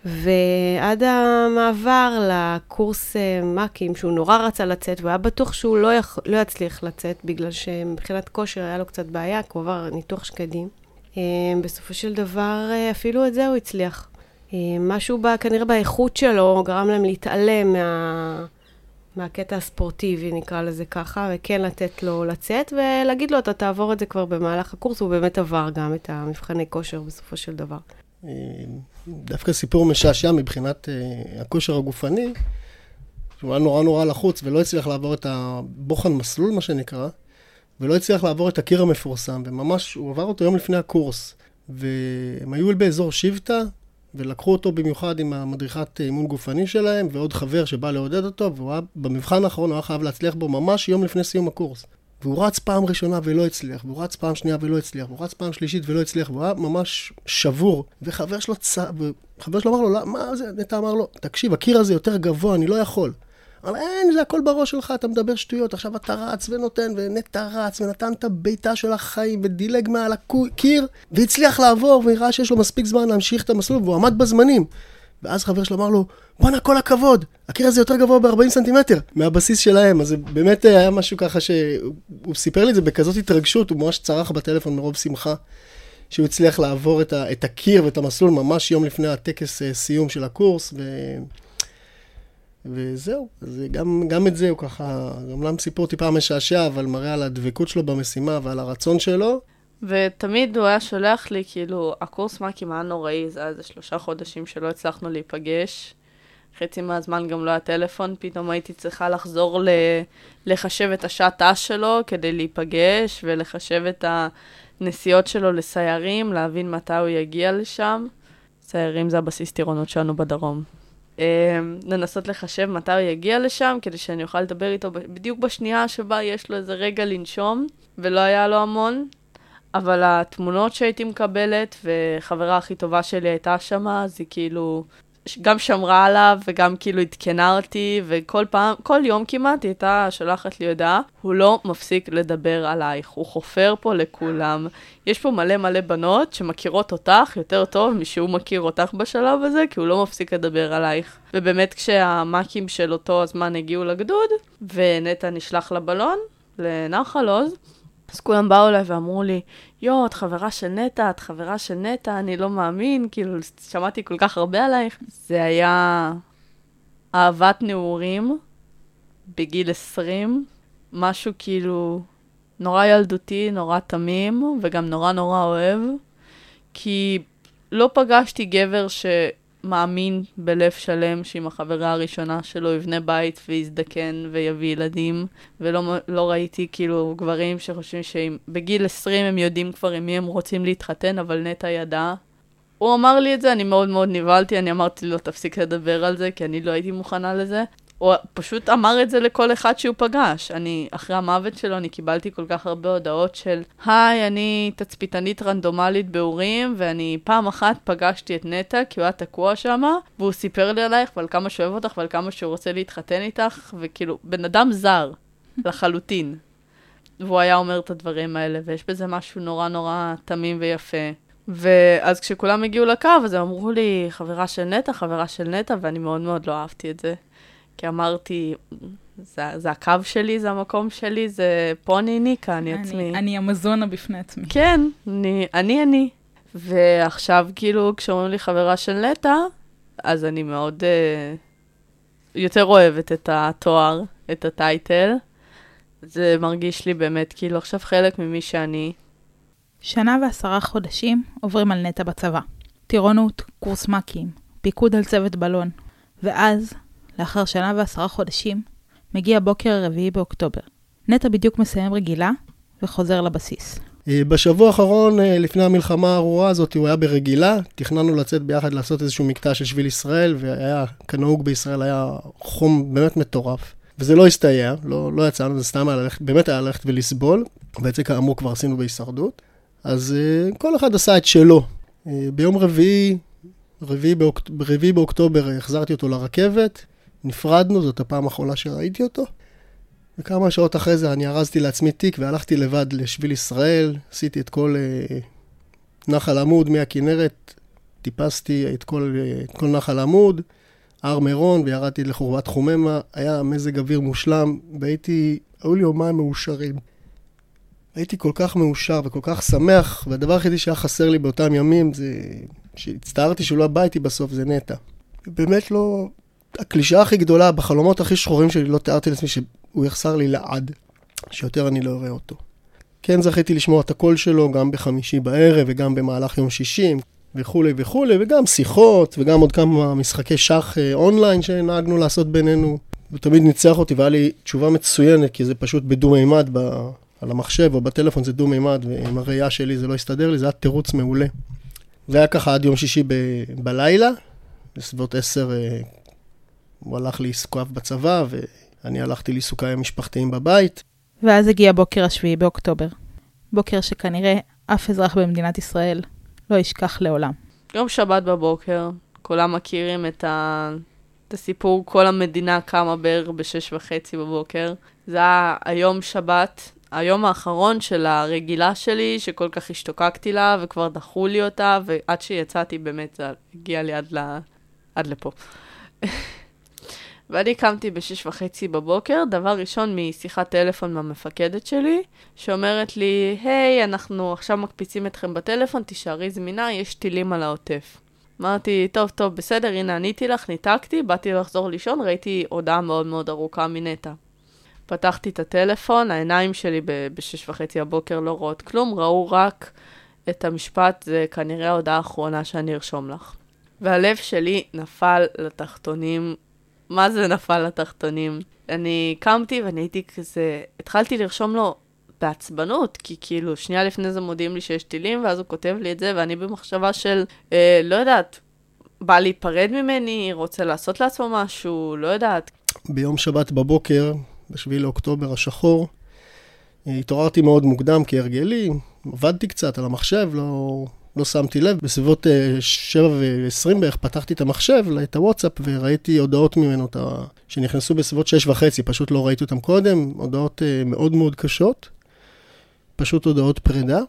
ועד המעבר לקורס אה, מ"כים, שהוא נורא רצה לצאת, והוא היה בטוח שהוא לא, יכ... לא יצליח לצאת, בגלל שמבחינת כושר היה לו קצת בעיה, כי הוא עבר ניתוח שקדים. אה, בסופו של דבר, אה, אפילו את זה הוא הצליח. משהו בה, כנראה באיכות שלו גרם להם להתעלם מה... מהקטע הספורטיבי, נקרא לזה ככה, וכן לתת לו לצאת, ולהגיד לו, אתה תעבור את זה כבר במהלך הקורס, הוא באמת עבר גם את המבחני כושר בסופו של דבר. דווקא סיפור משעשע מבחינת uh, הכושר הגופני, שהוא היה נורא נורא לחוץ ולא הצליח לעבור את הבוחן מסלול, מה שנקרא, ולא הצליח לעבור את הקיר המפורסם, וממש, הוא עבר אותו יום לפני הקורס. והם היו באזור שבטה, ולקחו אותו במיוחד עם המדריכת אימון גופני שלהם, ועוד חבר שבא לעודד אותו, והוא היה, במבחן האחרון הוא היה חייב להצליח בו ממש יום לפני סיום הקורס. והוא רץ פעם ראשונה ולא הצליח, והוא רץ פעם שנייה ולא הצליח, והוא רץ פעם שלישית ולא הצליח, והוא היה ממש שבור. וחבר שלו צ... וחבר שלו אמר לו, מה זה? נטע אמר לו, תקשיב, הקיר הזה יותר גבוה, אני לא יכול. לו, אין, זה הכל בראש שלך, אתה מדבר שטויות, עכשיו אתה רץ ונותן, ונטע רץ, ונתן את הביתה של החיים, ודילג מעל הקיר, והצליח לעבור, וראה שיש לו מספיק זמן להמשיך את המסלול, והוא עמד בזמנים. ואז חבר שלו אמר לו, בואנה, כל הכבוד, הקיר הזה יותר גבוה ב-40 סנטימטר מהבסיס שלהם. אז זה באמת היה משהו ככה שהוא סיפר לי את זה בכזאת התרגשות, הוא ממש צרח בטלפון מרוב שמחה, שהוא הצליח לעבור את, ה- את הקיר ואת המסלול ממש יום לפני הטקס אה, סיום של הקורס, ו... וזהו, אז גם, גם את זה הוא ככה, אמנם סיפור טיפה משעשע, אבל מראה על הדבקות שלו במשימה ועל הרצון שלו. ותמיד הוא היה שולח לי, כאילו, הקורס מ"כים היה נוראי, זה היה איזה שלושה חודשים שלא הצלחנו להיפגש. חצי מהזמן גם לא היה טלפון, פתאום הייתי צריכה לחזור ל... לחשב את השעת ת"ש שלו כדי להיפגש, ולחשב את הנסיעות שלו לסיירים, להבין מתי הוא יגיע לשם. סיירים זה הבסיס טירונות שלנו בדרום. אמ, לנסות לחשב מתי הוא יגיע לשם, כדי שאני אוכל לדבר איתו בדיוק בשנייה שבה יש לו איזה רגע לנשום, ולא היה לו המון. אבל התמונות שהייתי מקבלת, וחברה הכי טובה שלי הייתה שמה, אז היא כאילו גם שמרה עליו וגם כאילו עדכנה אותי, וכל פעם, כל יום כמעט היא הייתה שולחת לי הודעה, הוא לא מפסיק לדבר עלייך, הוא חופר פה לכולם. יש פה מלא מלא בנות שמכירות אותך יותר טוב משהוא מכיר אותך בשלב הזה, כי הוא לא מפסיק לדבר עלייך. ובאמת כשהמאקים של אותו הזמן הגיעו לגדוד, ונטע נשלח לבלון, לנחל עוז, אז כולם באו אליי ואמרו לי, יואו, את חברה של נטע, את חברה של נטע, אני לא מאמין, כאילו, שמעתי כל כך הרבה עלייך. זה היה אהבת נעורים בגיל 20, משהו כאילו נורא ילדותי, נורא תמים, וגם נורא נורא אוהב, כי לא פגשתי גבר ש... מאמין בלב שלם שעם החברה הראשונה שלו יבנה בית ויזדקן ויביא ילדים, ולא לא ראיתי כאילו גברים שחושבים שבגיל 20 הם יודעים כבר עם מי הם רוצים להתחתן, אבל נטע ידע. הוא אמר לי את זה, אני מאוד מאוד נבהלתי, אני אמרתי לו, תפסיק לדבר על זה, כי אני לא הייתי מוכנה לזה. הוא פשוט אמר את זה לכל אחד שהוא פגש. אני, אחרי המוות שלו, אני קיבלתי כל כך הרבה הודעות של, היי, אני תצפיתנית רנדומלית באורים, ואני פעם אחת פגשתי את נטע, כי הוא היה תקוע שם, והוא סיפר לי עלייך, ועל כמה שהוא אוהב אותך, ועל כמה שהוא רוצה להתחתן איתך, וכאילו, בן אדם זר, לחלוטין. והוא היה אומר את הדברים האלה, ויש בזה משהו נורא נורא תמים ויפה. ואז כשכולם הגיעו לקו, אז הם אמרו לי, חברה של נטע, חברה של נטע, ואני מאוד מאוד לא אהבתי את זה. כי אמרתי, זה, זה הקו שלי, זה המקום שלי, זה פה אני ניקה, אני, אני עצמי. אני המזונה בפני עצמי. כן, אני אני. אני. ועכשיו, כאילו, כשאומרים לי חברה של נטע, אז אני מאוד uh, יותר אוהבת את התואר, את הטייטל. זה מרגיש לי באמת כאילו עכשיו חלק ממי שאני. שנה ועשרה חודשים עוברים על נטע בצבא. טירונות, קורס מ"כים, פיקוד על צוות בלון. ואז, לאחר שנה ועשרה חודשים, מגיע בוקר הרביעי באוקטובר. נטע בדיוק מסיים רגילה וחוזר לבסיס. אה, בשבוע האחרון, אה, לפני המלחמה הארורה הזאת, הוא היה ברגילה. תכננו לצאת ביחד לעשות איזשהו מקטע של שביל ישראל, והיה, כנהוג בישראל, היה חום באמת מטורף. וזה לא הסתייע, לא, לא יצאנו, זה סתם היה ללכת, באמת היה ללכת ולסבול. בעצם כאמור כבר עשינו בהישרדות. אז uh, כל אחד עשה את שלו. ביום רביעי, רביעי, באוקט... באוקטובר, החזרתי אותו לרכבת. נפרדנו, זאת הפעם האחרונה שראיתי אותו. וכמה שעות אחרי זה אני ארזתי לעצמי תיק והלכתי לבד לשביל ישראל, עשיתי את כל uh, נחל עמוד מהכנרת טיפסתי את כל, את כל נחל עמוד, הר מירון, וירדתי לחורבת חוממה. היה מזג אוויר מושלם, והייתי, היו לי יומיים מאושרים. הייתי כל כך מאושר וכל כך שמח, והדבר היחידי שהיה חסר לי באותם ימים זה שהצטערתי שהוא לא בא איתי בסוף, זה נטע. באמת לא... הקלישאה הכי גדולה, בחלומות הכי שחורים שלי, לא תיארתי לעצמי שהוא יחסר לי לעד, שיותר אני לא אראה אותו. כן זכיתי לשמוע את הקול שלו גם בחמישי בערב וגם במהלך יום שישי וכולי וכולי, וגם שיחות וגם עוד כמה משחקי שח אה, אונליין שנהגנו לעשות בינינו. הוא תמיד ניצח אותי והיה לי תשובה מצוינת, כי זה פשוט בדו-מימד, ב... על המחשב או בטלפון זה דו-מימד, ועם הראייה שלי זה לא הסתדר לי, זה היה תירוץ מעולה. והיה ככה עד יום שישי ב... בלילה, בסביבות עשר אה, הוא הלך לעיסוקיו בצבא, ואני הלכתי לעיסוקיי המשפחתיים בבית. ואז הגיע בוקר השביעי באוקטובר. בוקר שכנראה אף אזרח במדינת ישראל לא ישכח לעולם. יום שבת בבוקר, כולם מכירים את, ה... את הסיפור, כל המדינה קמה בערך בשש וחצי בבוקר. זה היה היום שבת, היום האחרון של הרגילה שלי, שכל כך השתוקקתי לה, וכבר דחו לי אותה, ועד שיצאתי באמת זה הגיע לי עד, ל... עד לפה. ואני קמתי בשש וחצי בבוקר, דבר ראשון משיחת טלפון מהמפקדת שלי, שאומרת לי, היי, אנחנו עכשיו מקפיצים אתכם בטלפון, תישארי זמינה, יש טילים על העוטף. אמרתי, טוב, טוב, בסדר, הנה עניתי לך, ניתקתי, באתי לחזור לישון, ראיתי הודעה מאוד מאוד ארוכה מנטע. פתחתי את הטלפון, העיניים שלי בשש וחצי הבוקר לא רואות כלום, ראו רק את המשפט, זה כנראה ההודעה האחרונה שאני ארשום לך. והלב שלי נפל לתחתונים מה זה נפל לתחתונים? אני קמתי ואני הייתי כזה, התחלתי לרשום לו בעצבנות, כי כאילו, שנייה לפני זה מודיעים לי שיש טילים, ואז הוא כותב לי את זה, ואני במחשבה של, אה, לא יודעת, בא להיפרד ממני, רוצה לעשות לעצמו משהו, לא יודעת. ביום שבת בבוקר, ב-7 לאוקטובר השחור, אה, התעוררתי מאוד מוקדם כהרגלי, עבדתי קצת על המחשב, לא, לא שמתי לב, בסביבות 7 אה, ו-20 בערך פתחתי את המחשב, את הוואטסאפ, וראיתי הודעות ממנו שנכנסו בסביבות 6 וחצי, פשוט לא ראיתי אותם קודם, הודעות אה, מאוד מאוד קשות, פשוט הודעות פרידה.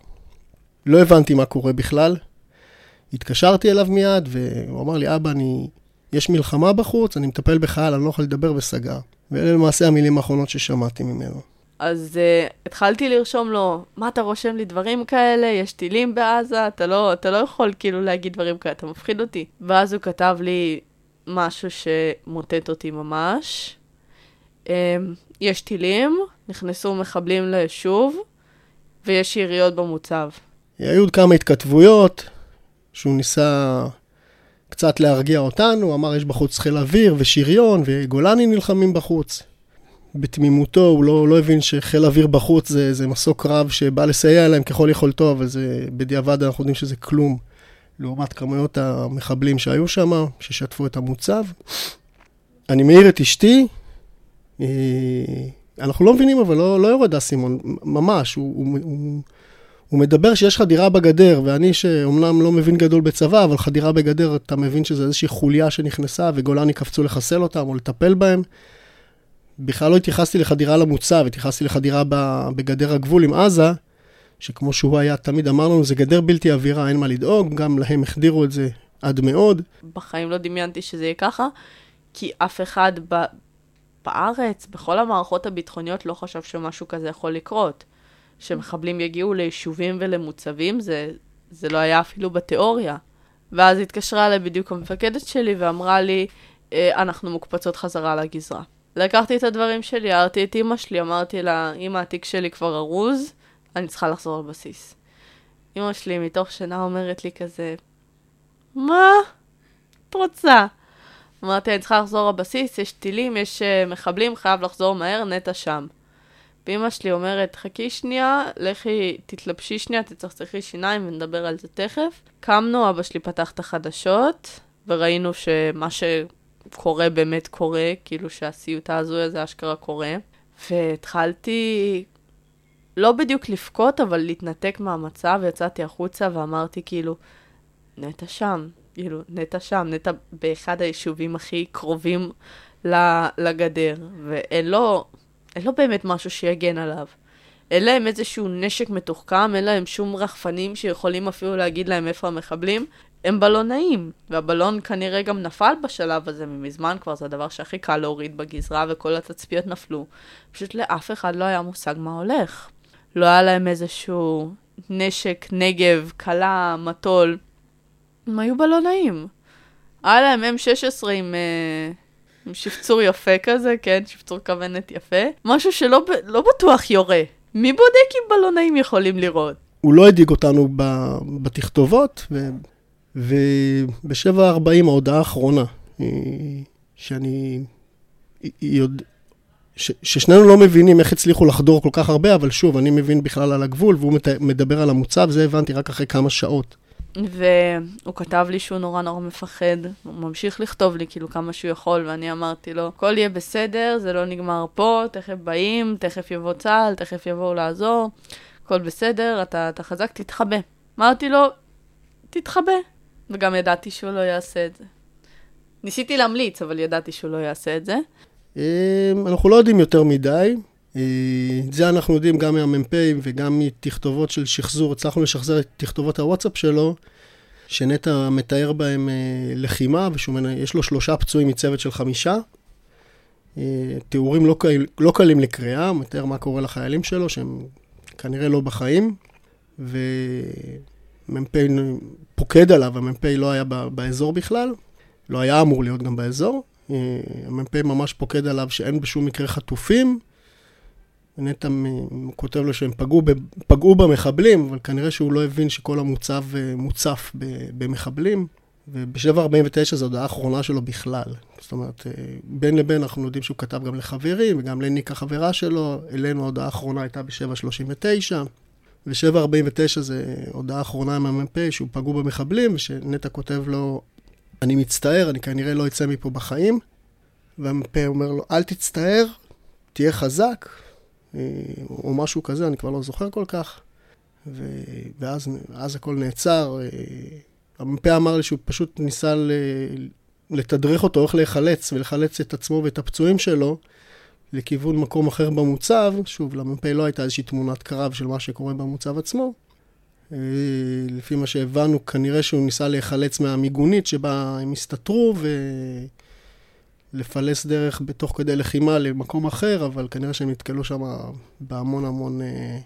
לא הבנתי מה קורה בכלל. התקשרתי אליו מיד, והוא אמר לי, אבא, אני... יש מלחמה בחוץ, אני מטפל בחייל, אני לא יכול לדבר, וסגר. ואלה למעשה המילים האחרונות ששמעתי ממנו. אז uh, התחלתי לרשום לו, מה אתה רושם לי דברים כאלה? יש טילים בעזה, אתה לא, אתה לא יכול כאילו להגיד דברים כאלה, אתה מפחיד אותי. ואז הוא כתב לי משהו שמוטט אותי ממש. Um, יש טילים, נכנסו מחבלים ליישוב, ויש יריות במוצב. היו עוד כמה התכתבויות, שהוא ניסה קצת להרגיע אותנו, אמר יש בחוץ חיל אוויר ושריון וגולני נלחמים בחוץ. בתמימותו, הוא לא, לא הבין שחיל אוויר בחוץ זה, זה מסוק רב שבא לסייע להם ככל יכולתו, אבל זה, בדיעבד אנחנו יודעים שזה כלום לעומת כמויות המחבלים שהיו שם, ששטפו את המוצב. אני מעיר את אשתי, אה, אנחנו לא מבינים, אבל לא, לא יורד האסימון, ממש, הוא, הוא, הוא, הוא מדבר שיש חדירה בגדר, ואני שאומנם לא מבין גדול בצבא, אבל חדירה בגדר, אתה מבין שזה איזושהי חוליה שנכנסה, וגולני קפצו לחסל אותם או לטפל בהם. בכלל לא התייחסתי לחדירה למוצב, התייחסתי לחדירה בגדר הגבול עם עזה, שכמו שהוא היה תמיד אמר לנו, זה גדר בלתי עבירה, אין מה לדאוג, גם להם החדירו את זה עד מאוד. בחיים לא דמיינתי שזה יהיה ככה, כי אף אחד ב... בארץ, בכל המערכות הביטחוניות, לא חשב שמשהו כזה יכול לקרות. שמחבלים יגיעו ליישובים ולמוצבים, זה, זה לא היה אפילו בתיאוריה. ואז התקשרה אליי בדיוק המפקדת שלי ואמרה לי, אה, אנחנו מוקפצות חזרה לגזרה. לקחתי את הדברים שלי, הערתי את אימא שלי, אמרתי לה, אימא, התיק שלי כבר ארוז, אני צריכה לחזור לבסיס. אימא שלי מתוך שינה אומרת לי כזה, מה? את רוצה? אמרתי, אני צריכה לחזור לבסיס, יש טילים, יש uh, מחבלים, חייב לחזור מהר, נטע שם. ואימא שלי אומרת, חכי שנייה, לכי, תתלבשי שנייה, תצחצחי שיניים ונדבר על זה תכף. קמנו, אבא שלי פתח את החדשות, וראינו שמה ש... קורה באמת קורה, כאילו שהסיוט ההזוי הזה אשכרה קורה. והתחלתי לא בדיוק לבכות, אבל להתנתק מהמצב, יצאתי החוצה ואמרתי כאילו, נטע שם, כאילו, נטע שם, נטע באחד היישובים הכי קרובים לגדר, ואין לו, אין לו באמת משהו שיגן עליו. אין להם איזשהו נשק מתוחכם, אין להם שום רחפנים שיכולים אפילו להגיד להם איפה המחבלים. הם בלונאים, והבלון כנראה גם נפל בשלב הזה ממזמן כבר, זה הדבר שהכי קל להוריד בגזרה וכל התצפיות נפלו. פשוט לאף אחד לא היה מושג מה הולך. לא היה להם איזשהו נשק, נגב, כלה, מטול. הם היו בלונאים. היה להם M16 עם, uh, עם שפצור יפה כזה, כן, שפצור כוונת יפה. משהו שלא לא בטוח יורה. מי בודק אם בלונאים יכולים לראות? הוא לא הדאיג אותנו בתכתובות, ו... וב-7.40 ההודעה האחרונה, אה, שאני יודע, ש, ששנינו לא מבינים איך הצליחו לחדור כל כך הרבה, אבל שוב, אני מבין בכלל על הגבול, והוא מדבר על המוצב, זה הבנתי רק אחרי כמה שעות. והוא כתב לי שהוא נורא נורא מפחד, הוא ממשיך לכתוב לי כאילו כמה שהוא יכול, ואני אמרתי לו, הכל יהיה בסדר, זה לא נגמר פה, תכף באים, תכף יבוא צה"ל, תכף יבואו לעזור, הכל בסדר, אתה, אתה חזק, תתחבא. אמרתי לו, תתחבא. וגם ידעתי שהוא לא יעשה את זה. ניסיתי להמליץ, אבל ידעתי שהוא לא יעשה את זה. אמ, אנחנו לא יודעים יותר מדי. את אה, זה אנחנו יודעים גם מהמ"פים וגם מתכתובות של שחזור. הצלחנו לשחזר את תכתובות הוואטסאפ שלו, שנטע מתאר בהם אה, לחימה, ויש לו שלושה פצועים מצוות של חמישה. אה, תיאורים לא, קל, לא קלים לקריאה, מתאר מה קורה לחיילים שלו, שהם כנראה לא בחיים. ומ"פ פוקד עליו, המ"פ לא היה באזור בכלל, לא היה אמור להיות גם באזור. המ"פ ממש פוקד עליו שאין בשום מקרה חטופים. נטע כותב לו שהם פגעו, פגעו במחבלים, אבל כנראה שהוא לא הבין שכל המוצב אה, מוצף במחבלים. וב-749 זו הודעה האחרונה שלו בכלל. זאת אומרת, אה, בין לבין אנחנו יודעים שהוא כתב גם לחברים, וגם לניקה חברה שלו, אלינו ההודעה האחרונה הייתה ב-739. ו-749 זה הודעה אחרונה עם המ"פ, שהוא פגעו במחבלים, ושנטע כותב לו, אני מצטער, אני כנראה לא אצא מפה בחיים. והמ"פ אומר לו, אל תצטער, תהיה חזק, אה, או משהו כזה, אני כבר לא זוכר כל כך. ו... ואז הכל נעצר. אה, המ"פ אמר לי שהוא פשוט ניסה ל... לתדרך אותו איך להיחלץ, ולחלץ את עצמו ואת הפצועים שלו לכיוון מקום אחר במוצב. שוב, למ"פ לא הייתה איזושהי תמונת קרב של מה שקורה במוצב עצמו. אה, לפי מה שהבנו, כנראה שהוא ניסה להיחלץ מהמיגונית שבה הם הסתתרו, ולפלס דרך בתוך כדי לחימה למקום אחר, אבל כנראה שהם נתקלו שם בהמון המון אה,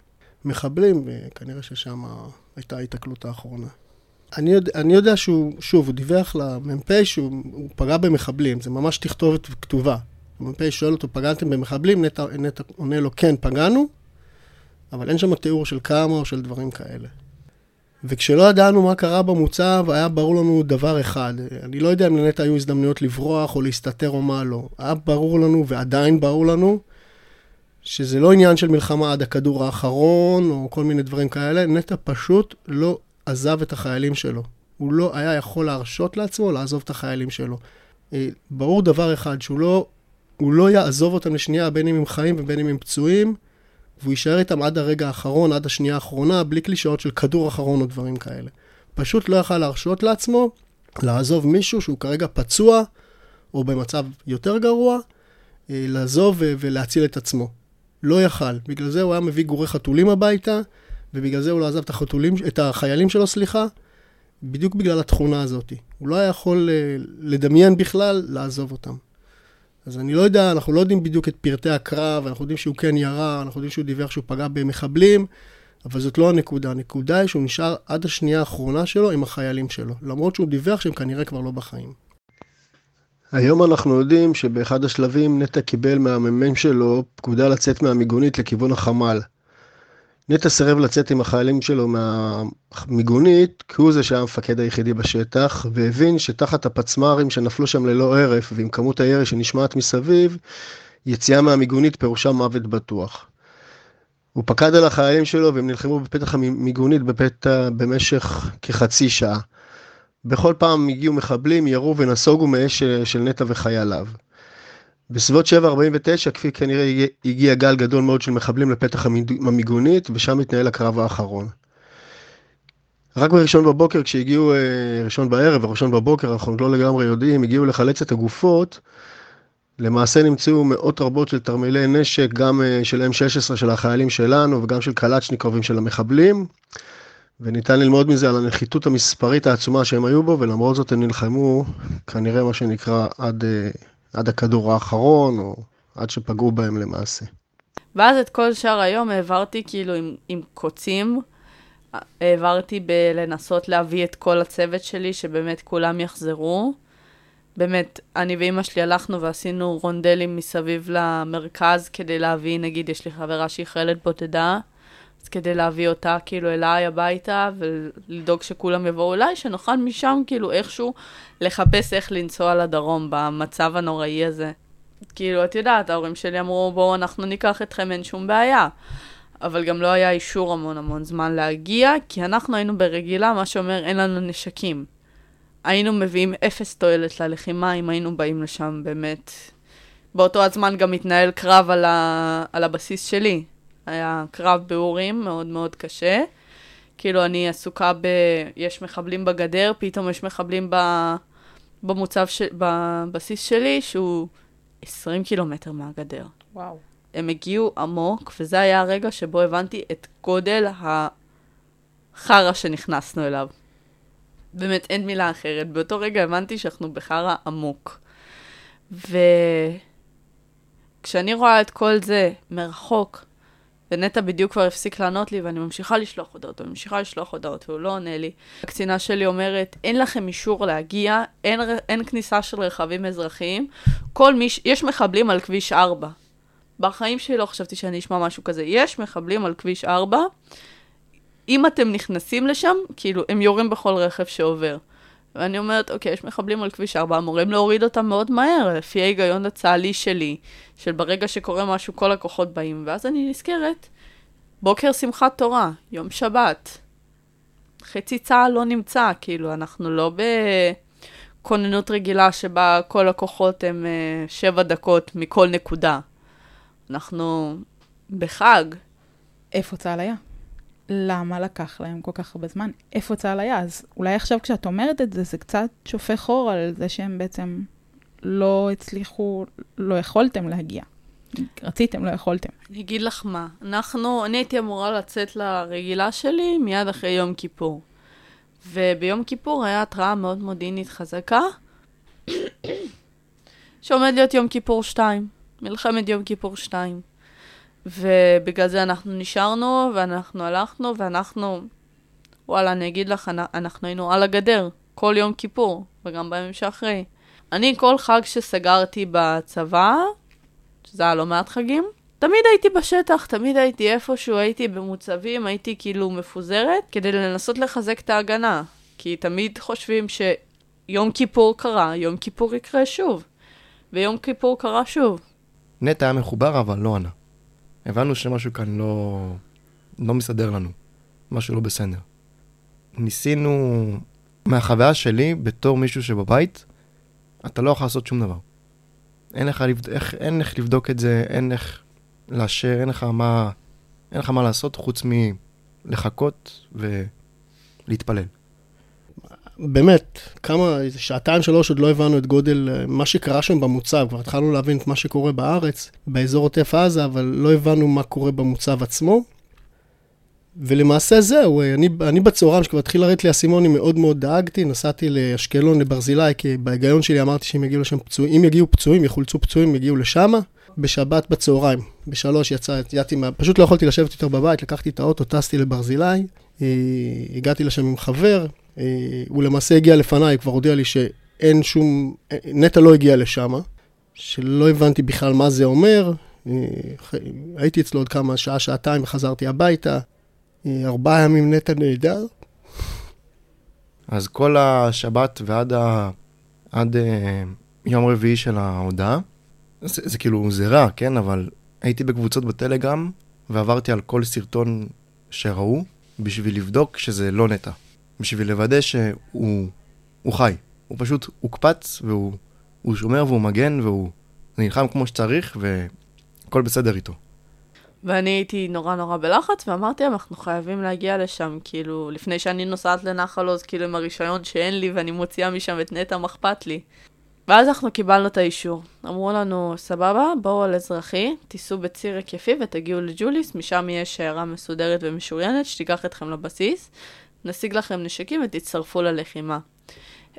מחבלים, וכנראה ששם הייתה ההתקלות האחרונה. אני יודע, אני יודע שהוא, שוב, הוא דיווח למ"פ שהוא פגע במחבלים, זה ממש תכתובת כתובה. המ"פ שואל אותו, פגעתם במחבלים? נטע, נטע עונה לו, כן, פגענו, אבל אין שם תיאור של כמה או של דברים כאלה. וכשלא ידענו מה קרה במוצב, היה ברור לנו דבר אחד. אני לא יודע אם לנטע היו הזדמנויות לברוח או להסתתר או מה לא. היה ברור לנו, ועדיין ברור לנו, שזה לא עניין של מלחמה עד הכדור האחרון, או כל מיני דברים כאלה. נטע פשוט לא עזב את החיילים שלו. הוא לא היה יכול להרשות לעצמו לעזוב את החיילים שלו. אה, ברור דבר אחד, שהוא לא, לא יעזוב אותם לשנייה, בין אם הם חיים ובין אם הם פצועים. והוא יישאר איתם עד הרגע האחרון, עד השנייה האחרונה, בלי קלישאות של כדור אחרון או דברים כאלה. פשוט לא יכל להרשות לעצמו לעזוב מישהו שהוא כרגע פצוע, או במצב יותר גרוע, אה, לעזוב ולהציל את עצמו. לא יכל. בגלל זה הוא היה מביא גורי חתולים הביתה, ובגלל זה הוא לא עזב את, החתולים, את החיילים שלו, סליחה, בדיוק בגלל התכונה הזאת. הוא לא היה יכול אה, לדמיין בכלל לעזוב אותם. אז אני לא יודע, אנחנו לא יודעים בדיוק את פרטי הקרב, אנחנו יודעים שהוא כן ירה, אנחנו יודעים שהוא דיווח שהוא פגע במחבלים, אבל זאת לא הנקודה. הנקודה היא שהוא נשאר עד השנייה האחרונה שלו עם החיילים שלו, למרות שהוא דיווח שהם כנראה כבר לא בחיים. היום אנחנו יודעים שבאחד השלבים נטע קיבל מהמ"מ שלו פקודה לצאת מהמיגונית לכיוון החמ"ל. נטע סירב לצאת עם החיילים שלו מהמיגונית, כי הוא זה שהיה המפקד היחידי בשטח, והבין שתחת הפצמ"רים שנפלו שם ללא הרף, ועם כמות הירי שנשמעת מסביב, יציאה מהמיגונית פירושה מוות בטוח. הוא פקד על החיילים שלו והם נלחמו בפתח המיגונית בפתע במשך כחצי שעה. בכל פעם הגיעו מחבלים, ירו ונסוגו מאש של נטע וחייליו. בסביבות 7.49, כפי כנראה הגיע גל גדול מאוד של מחבלים לפתח המיגונית, ושם התנהל הקרב האחרון. רק בראשון בבוקר, כשהגיעו, אה, ראשון בערב וראשון בבוקר, אנחנו לא לגמרי יודעים, הגיעו לחלץ את הגופות, למעשה נמצאו מאות רבות של תרמילי נשק, גם אה, של M16 של החיילים שלנו וגם של קלצ'ניקובים של המחבלים. וניתן ללמוד מזה על הנחיתות המספרית העצומה שהם היו בו, ולמרות זאת הם נלחמו כנראה מה שנקרא עד, אה, עד הכדור האחרון, או עד שפגעו בהם למעשה. ואז את כל שאר היום העברתי כאילו עם, עם קוצים, העברתי בלנסות להביא את כל הצוות שלי, שבאמת כולם יחזרו. באמת, אני ואימא שלי הלכנו ועשינו רונדלים מסביב למרכז כדי להביא, נגיד, יש לי חברה שהיא חיילת בודדה, אז כדי להביא אותה כאילו אליי הביתה ולדאוג שכולם יבואו אליי, שנוכל משם כאילו איכשהו לחפש איך לנסוע לדרום במצב הנוראי הזה. כאילו, את יודעת, ההורים שלי אמרו, בואו אנחנו ניקח אתכם, אין שום בעיה. אבל גם לא היה אישור המון המון זמן להגיע, כי אנחנו היינו ברגילה, מה שאומר אין לנו נשקים. היינו מביאים אפס תועלת ללחימה אם היינו באים לשם באמת. באותו הזמן גם התנהל קרב על, ה... על הבסיס שלי. היה קרב באורים מאוד מאוד קשה. כאילו אני עסוקה ב... יש מחבלים בגדר, פתאום יש מחבלים ב... במוצב, ש... בבסיס שלי, שהוא 20 קילומטר מהגדר. וואו. הם הגיעו עמוק, וזה היה הרגע שבו הבנתי את גודל החרא שנכנסנו אליו. באמת, אין מילה אחרת. באותו רגע הבנתי שאנחנו בחרא עמוק. וכשאני רואה את כל זה מרחוק, ונטע בדיוק כבר הפסיק לענות לי, ואני ממשיכה לשלוח הודעות, וממשיכה לשלוח הודעות, והוא לא עונה לי. הקצינה שלי אומרת, אין לכם אישור להגיע, אין, אין כניסה של רכבים אזרחיים, כל מי, יש מחבלים על כביש 4. בחיים שלי לא חשבתי שאני אשמע משהו כזה. יש מחבלים על כביש 4, אם אתם נכנסים לשם, כאילו, הם יורים בכל רכב שעובר. ואני אומרת, אוקיי, יש מחבלים על כביש 4, אמורים להוריד אותם מאוד מהר, לפי ההיגיון הצה"לי שלי, של ברגע שקורה משהו, כל הכוחות באים. ואז אני נזכרת, בוקר שמחת תורה, יום שבת. חצי צה"ל לא נמצא, כאילו, אנחנו לא בכוננות רגילה שבה כל הכוחות הם uh, שבע דקות מכל נקודה. אנחנו בחג. איפה צה"ל היה? למה לקח להם כל כך הרבה זמן? איפה צה"ל היה? אז אולי עכשיו כשאת אומרת את זה, זה קצת שופך אור על זה שהם בעצם לא הצליחו, לא יכולתם להגיע. רציתם, לא יכולתם. אני אגיד לך מה, אנחנו, אני הייתי אמורה לצאת לרגילה שלי מיד אחרי יום כיפור. וביום כיפור היה התראה מאוד מודיעינית חזקה, שעומד להיות יום כיפור 2, מלחמת יום כיפור 2. ובגלל זה אנחנו נשארנו, ואנחנו הלכנו, ואנחנו, וואלה, אני אגיד לך, אנחנו היינו על הגדר, כל יום כיפור, וגם בימים שאחרי. אני, כל חג שסגרתי בצבא, שזה היה לא מעט חגים, תמיד הייתי בשטח, תמיד הייתי איפשהו, הייתי במוצבים, הייתי כאילו מפוזרת, כדי לנסות לחזק את ההגנה. כי תמיד חושבים שיום כיפור קרה, יום כיפור יקרה שוב. ויום כיפור קרה שוב. נטע היה מחובר, אבל לא ענה. הבנו שמשהו כאן לא, לא מסתדר לנו, משהו לא בסדר. ניסינו, מהחוויה שלי, בתור מישהו שבבית, אתה לא יכול לעשות שום דבר. אין לך, לבד... איך, אין איך לבדוק את זה, אין איך לאשר, אין לך מה, אין לך מה לעשות חוץ מלחכות ולהתפלל. באמת, כמה, שעתיים שלוש עוד לא הבנו את גודל אה, מה שקרה שם במוצב, כבר התחלנו להבין את מה שקורה בארץ, באזור עוטף עזה, אבל לא הבנו מה קורה במוצב עצמו. ולמעשה זהו, אה, אני, אני בצהריים, שכבר התחיל לרדת לי האסימון, אני מאוד מאוד דאגתי, נסעתי לאשקלון, לברזילי, כי בהיגיון שלי אמרתי שאם יגיעו לשם פצועים, אם יגיעו פצועים, יחולצו פצועים, יגיעו לשם. בשבת בצהריים, בשלוש יצא, יצאתי, פשוט לא יכולתי לשבת יותר בבית, לקחתי את האוטו, טסתי לברזילי, אה, הגעתי לשם עם חבר, הוא למעשה הגיע לפניי, כבר הודיע לי שאין שום, נטע לא הגיע לשם, שלא הבנתי בכלל מה זה אומר. אה, הייתי אצלו עוד כמה, שעה, שעתיים, וחזרתי הביתה. אה, ארבעה ימים נטע נהדר. אז כל השבת ועד ה... עד יום רביעי של ההודעה, זה, זה כאילו, זה רע, כן? אבל הייתי בקבוצות בטלגרם, ועברתי על כל סרטון שראו, בשביל לבדוק שזה לא נטע. בשביל לוודא שהוא חי. הוא פשוט הוקפץ, והוא שומר והוא מגן, והוא נלחם כמו שצריך, והכל בסדר איתו. ואני הייתי נורא נורא בלחץ, ואמרתי להם, אנחנו חייבים להגיע לשם, כאילו, לפני שאני נוסעת לנחל עוז, כאילו, עם הרישיון שאין לי, ואני מוציאה משם את נטע, מה אכפת לי? ואז אנחנו קיבלנו את האישור. אמרו לנו, סבבה, בואו על אזרחי, תיסעו בציר היקפי ותגיעו לג'וליס, משם יש שיירה מסודרת ומשוריינת שתיקח אתכם לבסיס. נשיג לכם נשקים ותצטרפו ללחימה.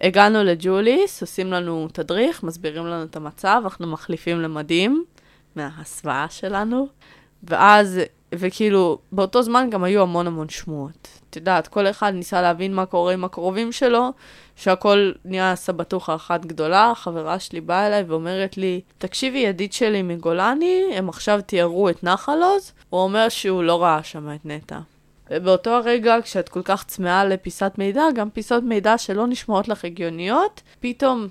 הגענו לג'וליס, עושים לנו תדריך, מסבירים לנו את המצב, אנחנו מחליפים למדים מההסוואה שלנו, ואז, וכאילו, באותו זמן גם היו המון המון שמועות. את יודעת, כל אחד ניסה להבין מה קורה עם הקרובים שלו, שהכל נהיה סבטוחה אחת גדולה. חברה שלי באה אליי ואומרת לי, תקשיבי, ידיד שלי מגולני, הם עכשיו תיארו את נחל עוז, הוא אומר שהוא לא ראה שם את נטע. ובאותו הרגע, כשאת כל כך צמאה לפיסת מידע, גם פיסות מידע שלא נשמעות לך הגיוניות, פתאום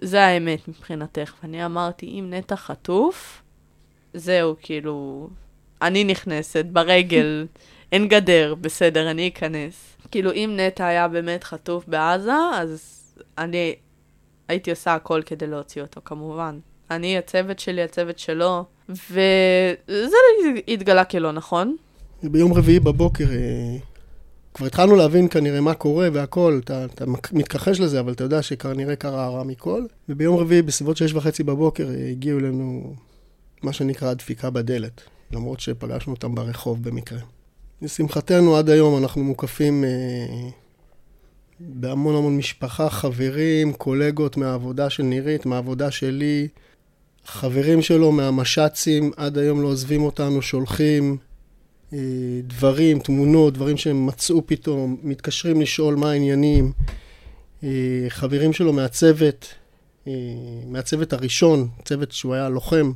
זה האמת מבחינתך. ואני אמרתי, אם נטע חטוף, זהו, כאילו, אני נכנסת ברגל, אין גדר, בסדר, אני אכנס. כאילו, אם נטע היה באמת חטוף בעזה, אז אני הייתי עושה הכל כדי להוציא אותו, כמובן. אני, הצוות שלי, הצוות שלו, וזה התגלה כלא נכון. ביום רביעי בבוקר אה, כבר התחלנו להבין כנראה מה קורה והכל, אתה, אתה מתכחש לזה, אבל אתה יודע שכנראה קרה הרע מכל. וביום רביעי בסביבות שש וחצי בבוקר אה, הגיעו אלינו מה שנקרא דפיקה בדלת, למרות שפגשנו אותם ברחוב במקרה. לשמחתנו עד היום אנחנו מוקפים אה, בהמון המון משפחה, חברים, קולגות מהעבודה של נירית, מהעבודה שלי, חברים שלו מהמש"צים, עד היום לא עוזבים אותנו, שולחים דברים, תמונות, דברים שהם מצאו פתאום, מתקשרים לשאול מה העניינים. אה, חברים שלו מהצוות, אה, מהצוות הראשון, צוות שהוא היה לוחם,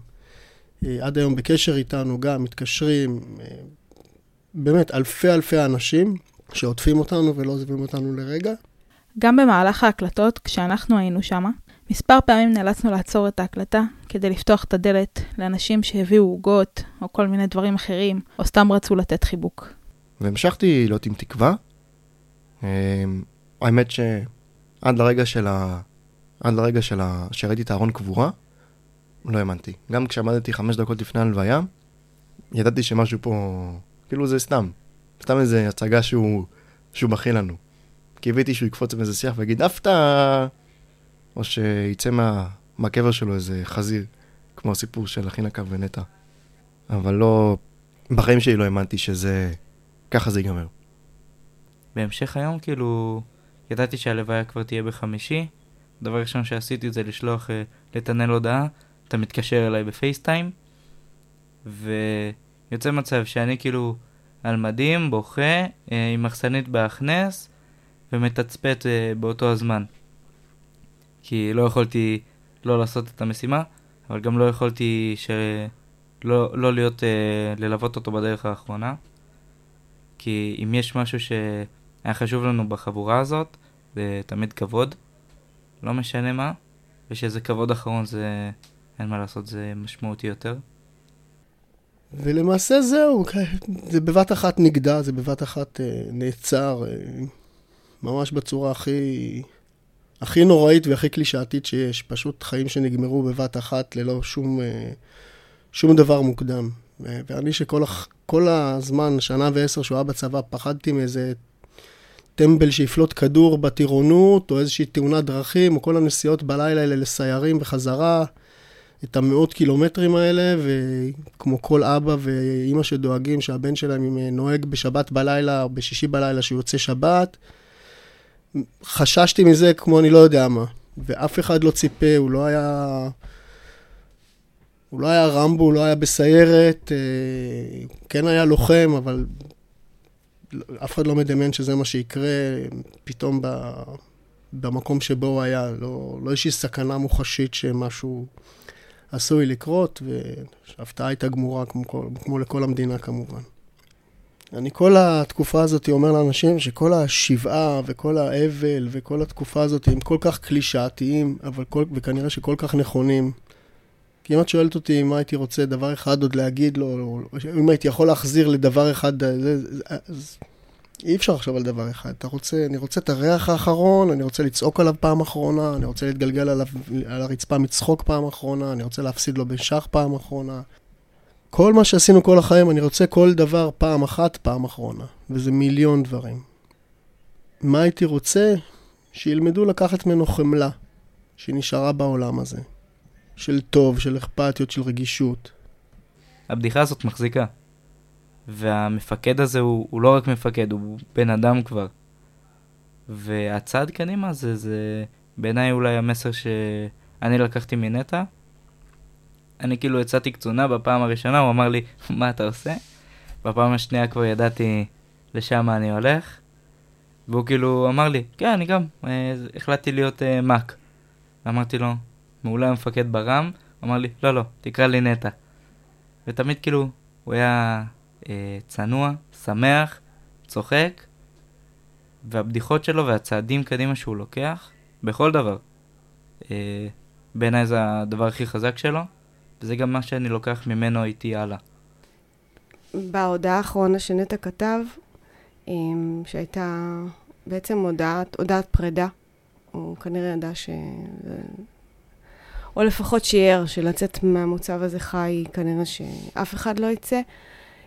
אה, עד היום בקשר איתנו גם, מתקשרים. אה, באמת אלפי אלפי אנשים שעוטפים אותנו ולא עוזבים אותנו לרגע. גם במהלך ההקלטות, כשאנחנו היינו שמה, מספר פעמים נאלצנו לעצור את ההקלטה כדי לפתוח את הדלת לאנשים שהביאו עוגות או כל מיני דברים אחרים, או סתם רצו לתת חיבוק. והמשכתי להיות עם תקווה. אמ, האמת שעד לרגע של ה... עד לרגע של ה... שראיתי את הארון קבורה, לא האמנתי. גם כשעמדתי חמש דקות לפני הלוויה, ידעתי שמשהו פה כאילו זה סתם. סתם איזה הצגה שהוא, שהוא מכין לנו. קיוויתי שהוא יקפוץ באיזה שיח ויגיד הפתעה, או שיצא מה, מהקבר שלו איזה חזיר, כמו הסיפור של אחינקה ונטע. אבל לא, בחיים שלי לא האמנתי שזה, ככה זה ייגמר. בהמשך היום, כאילו, ידעתי שהלוויה כבר תהיה בחמישי. הדבר הראשון שעשיתי זה לשלוח אה, לטנל הודעה, אתה מתקשר אליי בפייסטיים, ויוצא מצב שאני כאילו על מדים, בוכה, אה, עם מחסנית בהכנס, ומתצפת אה, באותו הזמן. כי לא יכולתי לא לעשות את המשימה, אבל גם לא יכולתי ש... לא, לא להיות, אה, ללוות אותו בדרך האחרונה. כי אם יש משהו שהיה חשוב לנו בחבורה הזאת, זה תמיד כבוד, לא משנה מה, ושזה כבוד אחרון זה, אין מה לעשות, זה משמעותי יותר. ולמעשה זהו, זה בבת אחת נגדע, זה בבת אחת אה, נעצר, אה, ממש בצורה הכי, הכי נוראית והכי קלישאתית שיש. פשוט חיים שנגמרו בבת אחת ללא שום, אה, שום דבר מוקדם. אה, ואני שכל כל הזמן, שנה ועשר שהוא היה בצבא, פחדתי מאיזה טמבל שיפלוט כדור בטירונות, או איזושהי תאונת דרכים, או כל הנסיעות בלילה האלה לסיירים בחזרה. את המאות קילומטרים האלה, וכמו כל אבא ואימא שדואגים שהבן שלהם נוהג בשבת בלילה או בשישי בלילה שהוא יוצא שבת, חששתי מזה כמו אני לא יודע מה. ואף אחד לא ציפה, הוא לא היה... הוא לא היה רמבו, הוא לא היה בסיירת, אה, כן היה לוחם, אבל אף אחד לא מדמיין שזה מה שיקרה פתאום ב, במקום שבו הוא היה. לא, לא איזושהי סכנה מוחשית שמשהו עשוי לקרות, וההפתעה הייתה גמורה כמו, כמו לכל המדינה כמובן. אני כל התקופה הזאת אומר לאנשים שכל השבעה וכל האבל וכל התקופה הזאת הם כל כך קלישאתיים, אבל כל, וכנראה שכל כך נכונים. כי אם את שואלת אותי מה הייתי רוצה דבר אחד עוד להגיד לו, או אם הייתי יכול להחזיר לדבר אחד, אז אי אפשר לחשוב על דבר אחד. אתה רוצה, אני רוצה את הריח האחרון, אני רוצה לצעוק עליו פעם אחרונה, אני רוצה להתגלגל עליו, על הרצפה מצחוק פעם אחרונה, אני רוצה להפסיד לו בשח פעם אחרונה. כל מה שעשינו כל החיים, אני רוצה כל דבר פעם אחת, פעם אחרונה. וזה מיליון דברים. מה הייתי רוצה? שילמדו לקחת ממנו חמלה, שנשארה בעולם הזה. של טוב, של אכפתיות, של רגישות. הבדיחה הזאת מחזיקה. והמפקד הזה הוא, הוא לא רק מפקד, הוא בן אדם כבר. והצעד קדימה זה, זה בעיניי אולי המסר שאני לקחתי מנטע. אני כאילו יצאתי קצונה בפעם הראשונה, הוא אמר לי, מה אתה עושה? בפעם השנייה כבר ידעתי לשם אני הולך. והוא כאילו אמר לי, כן, אני גם, אה, החלטתי להיות אה, מאק. אמרתי לו, מעולה המפקד ברם, אמר לי, לא, לא, תקרא לי נטע. ותמיד כאילו, הוא היה אה, צנוע, שמח, צוחק, והבדיחות שלו והצעדים קדימה שהוא לוקח, בכל דבר. אה, בעיניי זה הדבר הכי חזק שלו, וזה גם מה שאני לוקח ממנו איתי הלאה. בהודעה האחרונה שנטע כתב, אה, שהייתה בעצם הודעת, הודעת פרידה, הוא כנראה ידע ש... או לפחות שיער שלצאת מהמוצב הזה חי, כנראה שאף אחד לא יצא,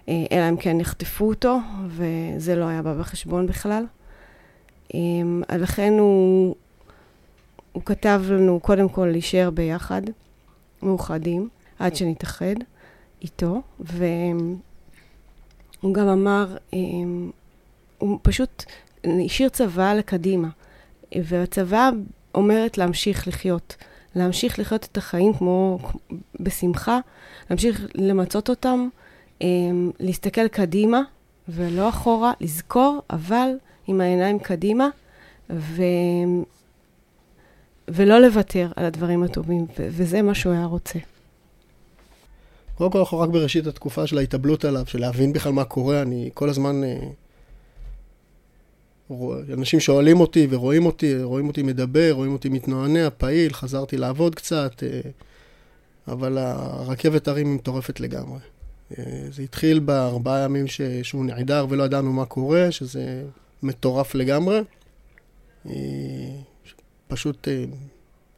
אה, אלא אם כן יחטפו אותו, וזה לא היה בא בחשבון בכלל. אה, לכן הוא, הוא כתב לנו קודם כל להישאר ביחד, מאוחדים, עד שנתאחד איתו, והוא גם אמר, אה, הוא פשוט השאיר צבא לקדימה, והצבא אומרת להמשיך לחיות. להמשיך לחיות את החיים כמו בשמחה, להמשיך למצות אותם, אמ, להסתכל קדימה ולא אחורה, לזכור, אבל עם העיניים קדימה, ו... ולא לוותר על הדברים הטובים, ו- וזה מה שהוא היה רוצה. קודם כל אנחנו רק בראשית התקופה של ההתאבלות עליו, של להבין בכלל מה קורה, אני כל הזמן... אה, אנשים שואלים אותי ורואים אותי, רואים אותי מדבר, רואים אותי מתנוענע, פעיל, חזרתי לעבוד קצת, אה, אבל הרכבת הרים היא מטורפת לגמרי. אה, זה התחיל בארבעה ימים ש... שהוא נעדר ולא ידענו מה קורה, שזה מטורף לגמרי. פשוט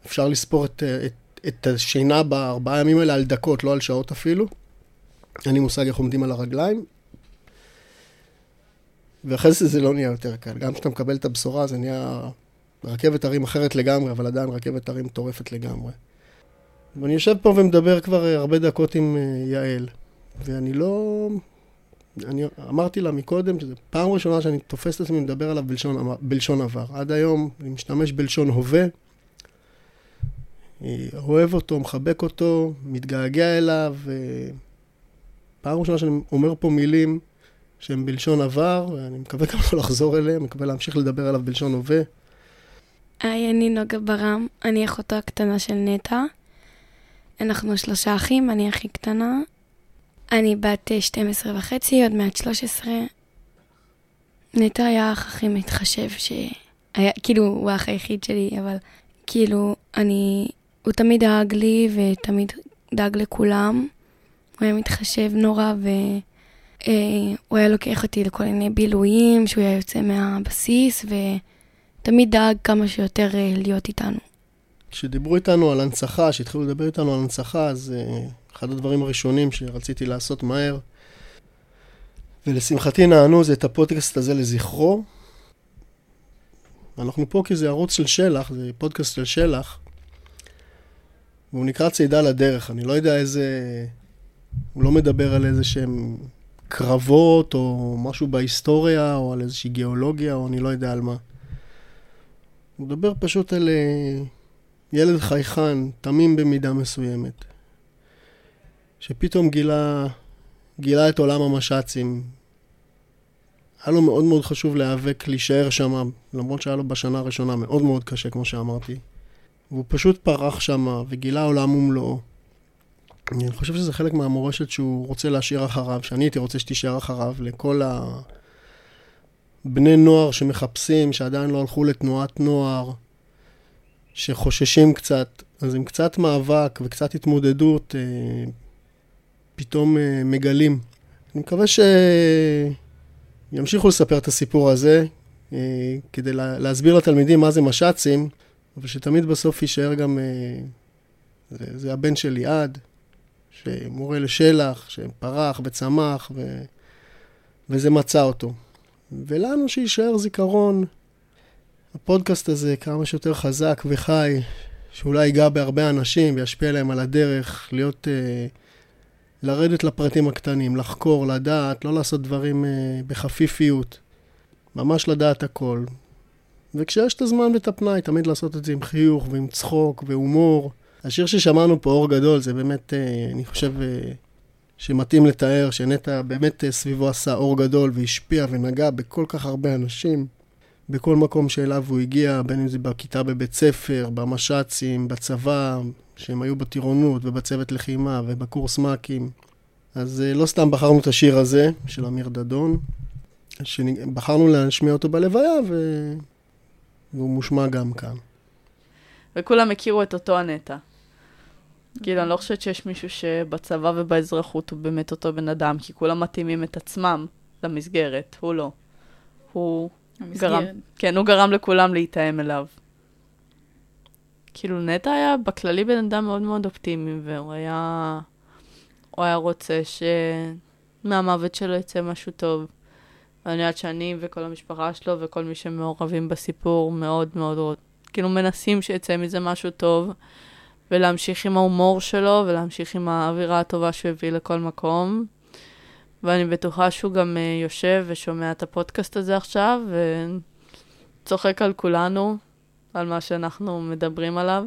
אפשר לספור את, את, את השינה בארבעה ימים האלה על דקות, לא על שעות אפילו. אין לי מושג איך עומדים על הרגליים. ואחרי זה זה לא נהיה יותר קל. גם כשאתה מקבל את הבשורה זה נהיה רכבת הרים אחרת לגמרי, אבל עדיין רכבת הרים מטורפת לגמרי. ואני יושב פה ומדבר כבר הרבה דקות עם אה, יעל, ואני לא... אני אמרתי לה מקודם שזו פעם ראשונה שאני תופס את עצמי מדבר עליו בלשון, בלשון עבר. עד היום אני משתמש בלשון הווה. אוהב אותו, מחבק אותו, מתגעגע אליו. פעם ראשונה שאני אומר פה מילים שהם בלשון עבר, ואני מקווה גם לא לחזור אליהם, מקווה להמשיך לדבר עליו בלשון הווה. היי, אני נוגה ברם, אני אחותו הקטנה של נטע. אנחנו שלושה אחים, אני הכי קטנה. אני בת 12 אה, וחצי, עוד מעט 13. נטע היה האח הכי מתחשב שהיה, כאילו, הוא האח היחיד שלי, אבל כאילו, אני, הוא תמיד דאג לי ותמיד דאג לכולם. הוא היה מתחשב נורא, ו... אה, היה לוקח אותי לכל מיני בילויים, שהוא היה יוצא מהבסיס, ותמיד דאג כמה שיותר אה, להיות איתנו. כשדיברו איתנו על הנצחה, כשהתחילו לדבר איתנו על הנצחה, אז uh, אחד הדברים הראשונים שרציתי לעשות מהר, ולשמחתי נענו, זה את הפודקאסט הזה לזכרו. אנחנו פה כי זה ערוץ של שלח, זה פודקאסט של שלח, והוא נקרא צידה לדרך. אני לא יודע איזה... הוא לא מדבר על איזה שהם קרבות או משהו בהיסטוריה או על איזושהי גיאולוגיה או אני לא יודע על מה. הוא מדבר פשוט על אה, ילד חייכן, תמים במידה מסוימת, שפתאום גילה, גילה את עולם המש"צים. היה לו מאוד מאוד חשוב להיאבק, להישאר שם, למרות שהיה לו בשנה הראשונה מאוד מאוד קשה, כמו שאמרתי. והוא פשוט פרח שם וגילה עולם ומלואו. אני חושב שזה חלק מהמורשת שהוא רוצה להשאיר אחריו, שאני הייתי רוצה שתישאר אחריו, לכל הבני נוער שמחפשים, שעדיין לא הלכו לתנועת נוער, שחוששים קצת, אז עם קצת מאבק וקצת התמודדות, אה, פתאום אה, מגלים. אני מקווה שימשיכו לספר את הסיפור הזה, אה, כדי לה, להסביר לתלמידים מה זה מש"צים, אבל שתמיד בסוף יישאר גם... זה, זה הבן של ליעד, שמורה לשלח, שפרח וצמח, ו... וזה מצא אותו. ולנו שיישאר זיכרון, הפודקאסט הזה כמה שיותר חזק וחי, שאולי ייגע בהרבה אנשים וישפיע עליהם על הדרך, להיות, uh, לרדת לפרטים הקטנים, לחקור, לדעת, לא לעשות דברים uh, בחפיפיות, ממש לדעת הכל. וכשיש את הזמן ואת הפנאי, תמיד לעשות את זה עם חיוך ועם צחוק והומור. השיר ששמענו פה, אור גדול, זה באמת, אה, אני חושב, אה, שמתאים לתאר, שנטע באמת אה, סביבו עשה אור גדול והשפיע ונגע בכל כך הרבה אנשים, בכל מקום שאליו הוא הגיע, בין אם זה בכיתה בבית ספר, במש"צים, בצבא, שהם היו בטירונות ובצוות לחימה ובקורס מ"כים. אז לא סתם בחרנו את השיר הזה, של אמיר דדון, שבחרנו להשמיע אותו בלוויה, ו... והוא מושמע גם כאן. וכולם הכירו את אותו הנטע. כאילו, אני לא חושבת שיש מישהו שבצבא ובאזרחות הוא באמת אותו בן אדם, כי כולם מתאימים את עצמם למסגרת, הוא לא. הוא גרם, כן, הוא גרם לכולם להתאם אליו. כאילו, נטע היה בכללי בן אדם מאוד מאוד אופטימי, והוא היה... הוא היה רוצה שמהמוות שלו יצא משהו טוב. ואני יודעת שאני וכל המשפחה שלו וכל מי שמעורבים בסיפור מאוד מאוד, כאילו מנסים שיצא מזה משהו טוב, ולהמשיך עם ההומור שלו, ולהמשיך עם האווירה הטובה שהוא הביא לכל מקום. ואני בטוחה שהוא גם uh, יושב ושומע את הפודקאסט הזה עכשיו, וצוחק על כולנו, על מה שאנחנו מדברים עליו,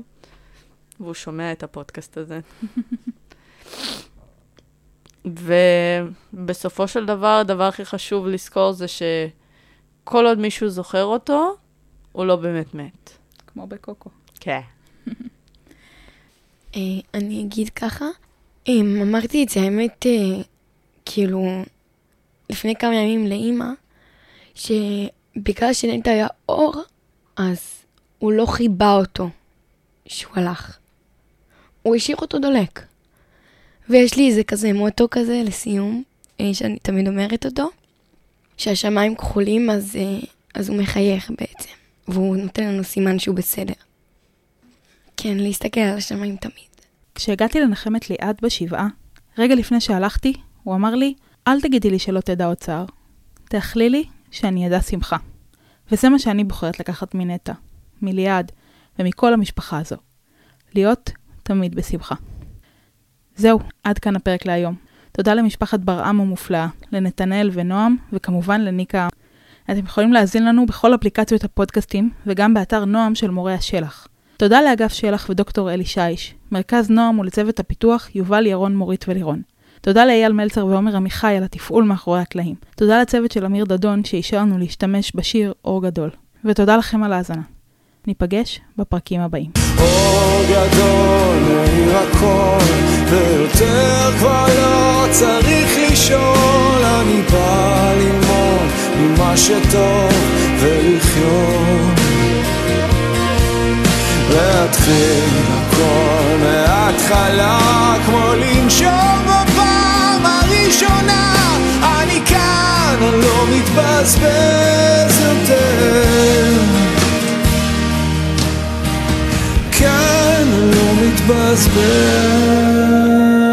והוא שומע את הפודקאסט הזה. ובסופו של דבר, הדבר הכי חשוב לזכור זה שכל עוד מישהו זוכר אותו, הוא לא באמת מת. כמו בקוקו. כן. אה, אני אגיד ככה, אם אמרתי את זה, האמת, אה, כאילו, לפני כמה ימים לאימא, שבגלל שנטע היה אור, אז הוא לא חיבה אותו שהוא הלך. הוא השאיר אותו דולק. ויש לי איזה כזה מוטו כזה לסיום, אה, שאני תמיד אומרת אותו, שהשמיים כחולים אז, אה, אז הוא מחייך בעצם, והוא נותן לנו סימן שהוא בסדר. כן, להסתכל על השמיים תמיד. כשהגעתי לנחמת ליעד בשבעה, רגע לפני שהלכתי, הוא אמר לי, אל תגידי לי שלא תדע עוד צער. תאכלי לי שאני אדע שמחה. וזה מה שאני בוחרת לקחת מנטע, מליעד ומכל המשפחה הזו. להיות תמיד בשמחה. זהו, עד כאן הפרק להיום. תודה למשפחת ברעם המופלאה, לנתנאל ונועם, וכמובן לניקה. אתם יכולים להאזין לנו בכל אפליקציות הפודקאסטים, וגם באתר נועם של מורי השלח. תודה לאגף שלח ודוקטור אלי שיש, מרכז נועם ולצוות הפיתוח יובל ירון מורית ולירון. תודה לאייל מלצר ועומר עמיחי על התפעול מאחורי הקלעים. תודה לצוות של אמיר דדון שאישר לנו להשתמש בשיר אור גדול. ותודה לכם על ההאזנה. ניפגש בפרקים הבאים. לא. להתחיל הכל מההתחלה, כמו לנשום בפעם הראשונה, אני כאן, אני לא מתבזבז יותר. us back.